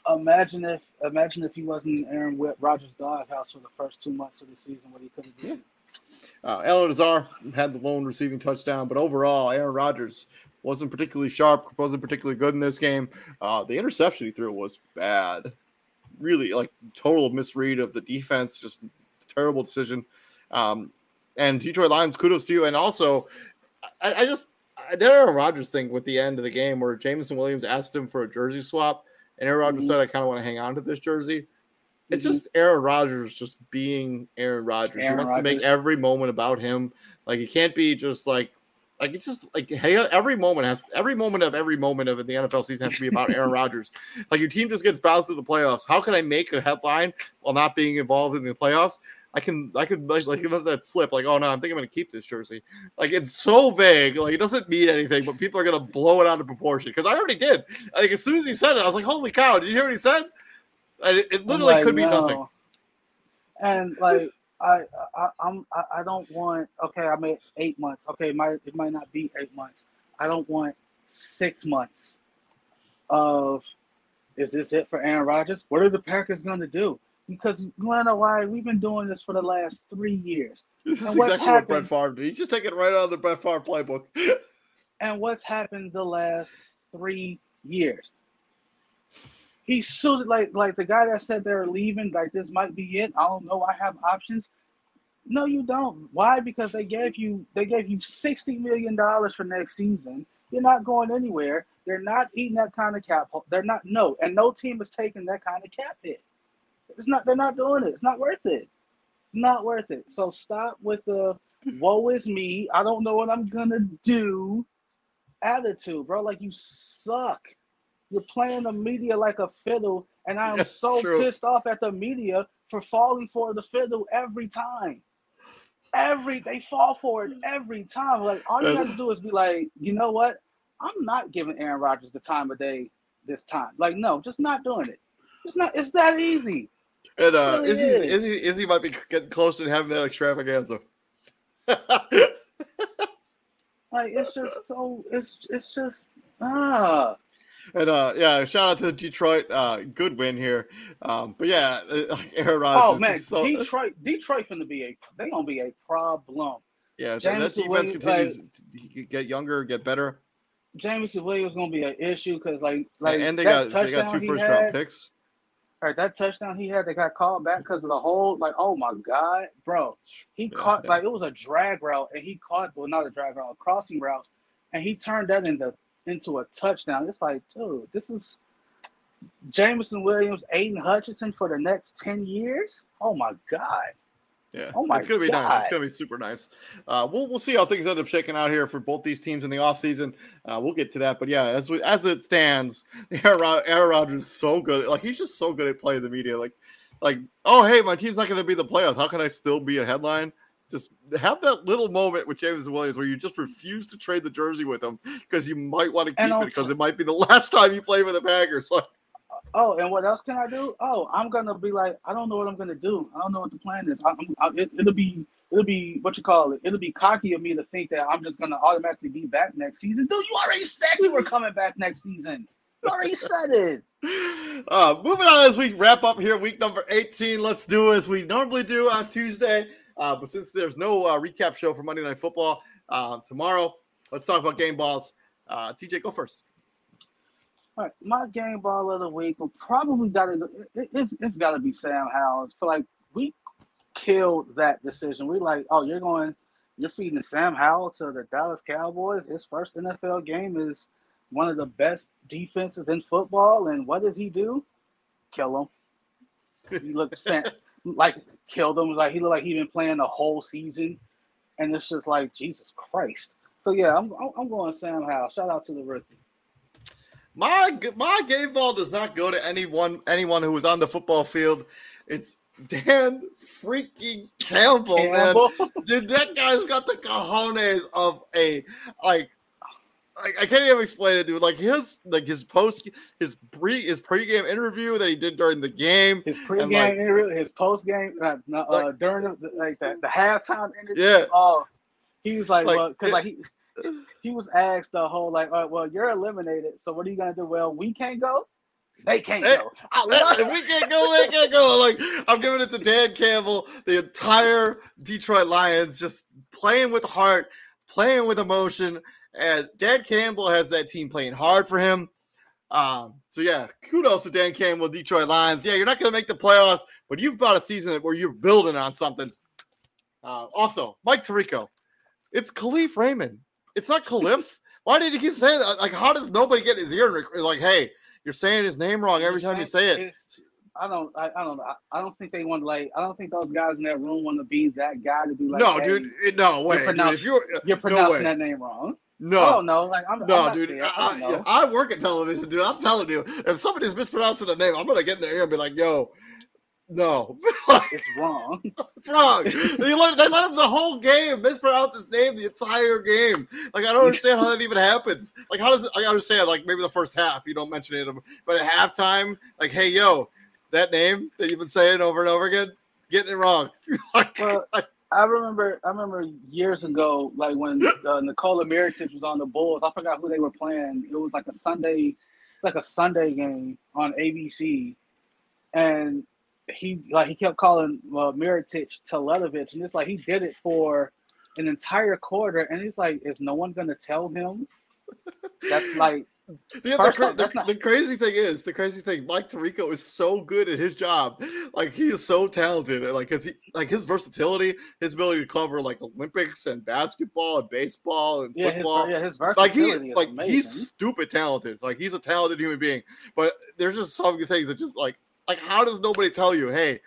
imagine if, imagine if he wasn't Aaron Rodgers' doghouse for the first two months of the season, what he could have done. Uh, Allen Lazard had the lone receiving touchdown, but overall, Aaron Rodgers wasn't particularly sharp, wasn't particularly good in this game. Uh, the interception he threw was bad, really like total misread of the defense, just terrible decision. Um, and Detroit Lions, kudos to you. And also, I, I just that Aaron Rodgers thing with the end of the game where Jameson Williams asked him for a jersey swap, and Aaron Rodgers mm-hmm. said, "I kind of want to hang on to this jersey." It's mm-hmm. just Aaron Rodgers just being Aaron Rodgers. Aaron he wants Rodgers. to make every moment about him. Like he can't be just like like it's just like hey, every moment has every moment of every moment of the NFL season has to be about Aaron Rodgers. Like your team just gets bounced in the playoffs. How can I make a headline while not being involved in the playoffs? I can I could like, like let that slip. Like, oh no, I'm thinking I'm gonna keep this jersey. Like it's so vague. Like it doesn't mean anything, but people are gonna blow it out of proportion. Because I already did. Like as soon as he said it, I was like, holy cow! Did you hear what he said? And it, it literally like, could be no. nothing. And like I, I I'm I don't want okay I made eight months okay it might it might not be eight months I don't want six months of is this it for Aaron Rodgers what are the Packers going to do because you want to know why we've been doing this for the last three years this is exactly happened, what Brett Favre did he's just taking it right out of the Brett Favre playbook and what's happened the last three years he suited like like the guy that said they're leaving, like this might be it. I don't know. I have options. No, you don't. Why? Because they gave you they gave you sixty million dollars for next season. You're not going anywhere. They're not eating that kind of cap. They're not no, and no team is taking that kind of cap hit. It's not. They're not doing it. It's not worth it. Not worth it. So stop with the "woe is me." I don't know what I'm gonna do attitude, bro. Like you suck. You're playing the media like a fiddle, and I'm That's so true. pissed off at the media for falling for the fiddle every time. Every they fall for it every time. Like all you have to do is be like, you know what? I'm not giving Aaron Rodgers the time of day this time. Like, no, just not doing it. It's not. It's that easy. And uh, really Izzy, is. Izzy, Izzy might be getting close to having that extravaganza. like it's just so. It's it's just ah and uh, yeah, shout out to Detroit. Uh, good win here. Um, but yeah, Aaron Rodgers. Oh man, so... Detroit, Detroit gonna be a they gonna be a problem. Yeah, so that defense continues like, to get younger, get better. Jameson Williams gonna be an issue because like like and they got they got two first round picks. Right, that touchdown he had, they got called back because of the whole like, oh my god, bro, he yeah, caught yeah. like it was a drag route and he caught well not a drag route, a crossing route, and he turned that into into a touchdown. It's like, dude, this is Jameson Williams, Aidan Hutchinson for the next 10 years? Oh my God. Yeah, oh my it's gonna be God. nice. It's gonna be super nice. Uh, we'll we'll see how things end up shaking out here for both these teams in the offseason. Uh, we'll get to that, but yeah, as we, as it stands, Aaron, Aaron Rodgers is so good. Like he's just so good at playing the media. Like, like oh hey, my team's not gonna be the playoffs. How can I still be a headline? just have that little moment with James Williams where you just refuse to trade the jersey with him because you might want to keep it because it might be the last time you play with the Packers. Like, oh, and what else can I do? Oh, I'm gonna be like, I don't know what I'm gonna do. I don't know what the plan is. I, I, it, it'll be, it'll be what you call it. It'll be cocky of me to think that I'm just gonna automatically be back next season. Dude, you already said you were coming back next season. You already said it. Uh, moving on as we wrap up here, week number 18. Let's do as we normally do on Tuesday. Uh, but since there's no uh, recap show for Monday Night Football uh, tomorrow, let's talk about game balls. Uh, TJ, go first. All right, my game ball of the week will probably got to. It, it's it's got to be Sam Howell. For like we killed that decision. We like, oh, you're going, you're feeding Sam Howell to the Dallas Cowboys. His first NFL game is one of the best defenses in football, and what does he do? Kill him. He looks like killed him. Like he looked like he been playing the whole season, and it's just like Jesus Christ. So yeah, I'm I'm going Sam Howell. Shout out to the rookie. My my game ball does not go to anyone anyone who was on the football field. It's Dan freaking Campbell, Campbell. man. Dude, that guy's got the cojones of a like I, I can't even explain it, dude. Like his like his post his pre his pregame interview that he did during the game. His pregame like- interview, his postgame, uh, uh, Like- during the, like the, the halftime interview. Yeah. Oh, he was like, Like, well, because like he he was asked the whole like, all right, well, you're eliminated, so what are you gonna do? Well, we can't go. They can't Hey, go. I love if we can't go, they can't go. Like I'm giving it to Dan Campbell, the entire Detroit Lions, just playing with heart, playing with emotion, and Dan Campbell has that team playing hard for him. Um, so yeah, kudos to Dan Campbell, Detroit Lions. Yeah, you're not going to make the playoffs, but you've got a season where you're building on something. Uh, also, Mike Tirico, it's Khalif Raymond. It's not Khalif. Why did you keep saying that? Like, how does nobody get his ear? and Like, hey, you're saying his name wrong every time you say it. I don't. I, I don't know. I, I don't think they want to like. I don't think those guys in that room want to be that guy to be like. no, hey, dude. it- No way. dude. pronouncing- If you're uh, You're no pronouncing way. that name wrong. no, Oh no, like I'm. I'm no, not dude. there. I, I- I work at television, dude. I'm telling you, if somebody's mispronouncing a name, I'm gonna get in their ear and be like, "Yo, no, it's wrong. what's wrong?" they let they let him the whole game mispronounce his name the entire game. Like I don't understand how that even happens. Like how does it? I understand like maybe the first half you don't mention it, but at halftime, like, hey, yo, that name that you've been saying over and over again, getting it wrong. like, Well, I remember. I remember years ago, like when uh, Nikola Mirotic was on the Bulls. I forgot who they were playing. It was like a Sunday, like a Sunday game on ABC, and he like he kept calling uh, Mirotic Teletovic, and it's like he did it for an entire quarter, and he's like, is no one gonna tell him? That's like Yeah, the, cra- the, not- the crazy thing is, the crazy thing, Mike Tirico is so good at his job. Like he is so talented. and, Like cause he like his versatility, his ability to cover like Olympics and basketball and baseball and yeah, his, football. yeah, his like he is like amazing. he's stupid talented. Like he's a talented human being. But there's just some things that just like like how does nobody tell you, hey,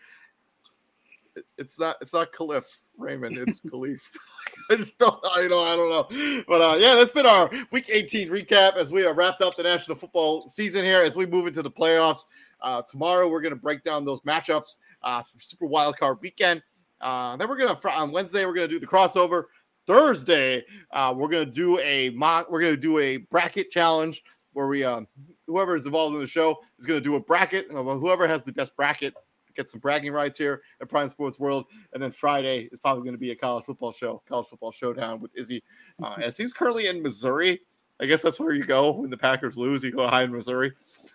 it's not it's not Khalif Raymond, it's Khalif. I just don't I know I don't know. But uh yeah, that's been our week 18 recap as we are wrapped up the national football season here as we move into the playoffs. Uh tomorrow we're gonna break down those matchups uh for super wild card weekend. Uh then we're gonna on Wednesday we're gonna do the crossover. Thursday, uh, we're gonna do a mock. We're gonna do a bracket challenge where we, um, whoever is involved in the show is gonna do a bracket. Whoever has the best bracket gets some bragging rights here at Prime Sports World. And then Friday is probably gonna be a college football show, college football showdown with Izzy, uh, as he's currently in Missouri. I guess that's where you go when the Packers lose. You go hide in Missouri.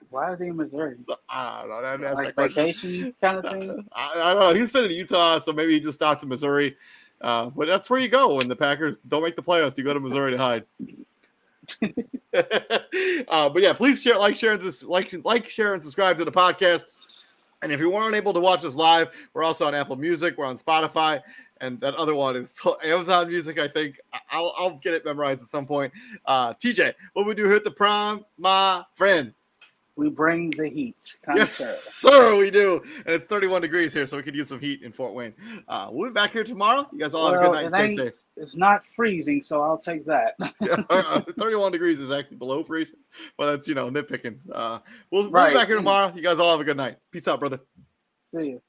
Why is he in Missouri? I don't know. That, that's Like question. vacation kind of thing. I, I don't know. He's been in Utah, so maybe he just stopped in Missouri. Uh, but that's where you go when the Packers don't make the playoffs. You go to Missouri to hide. uh, but yeah, please share, like, share this, like, like, share, and subscribe to the podcast. And if you weren't able to watch us live, we're also on Apple Music, we're on Spotify, and that other one is Amazon Music. I think I'll, I'll get it memorized at some point. Uh, TJ, what do here at the prom, my friend? We bring the heat. Yes, Connoisseur. sir, we do. And it's 31 degrees here, so we could use some heat in Fort Wayne. Uh, we'll be back here tomorrow. You guys all have a good night stay safe. It's not freezing, so I'll take that. Yeah, 31 degrees is actually below freezing, but that's, you know, nitpicking. Uh, we'll, we'll be back here tomorrow. You guys all have a good night. Peace out, brother. See you.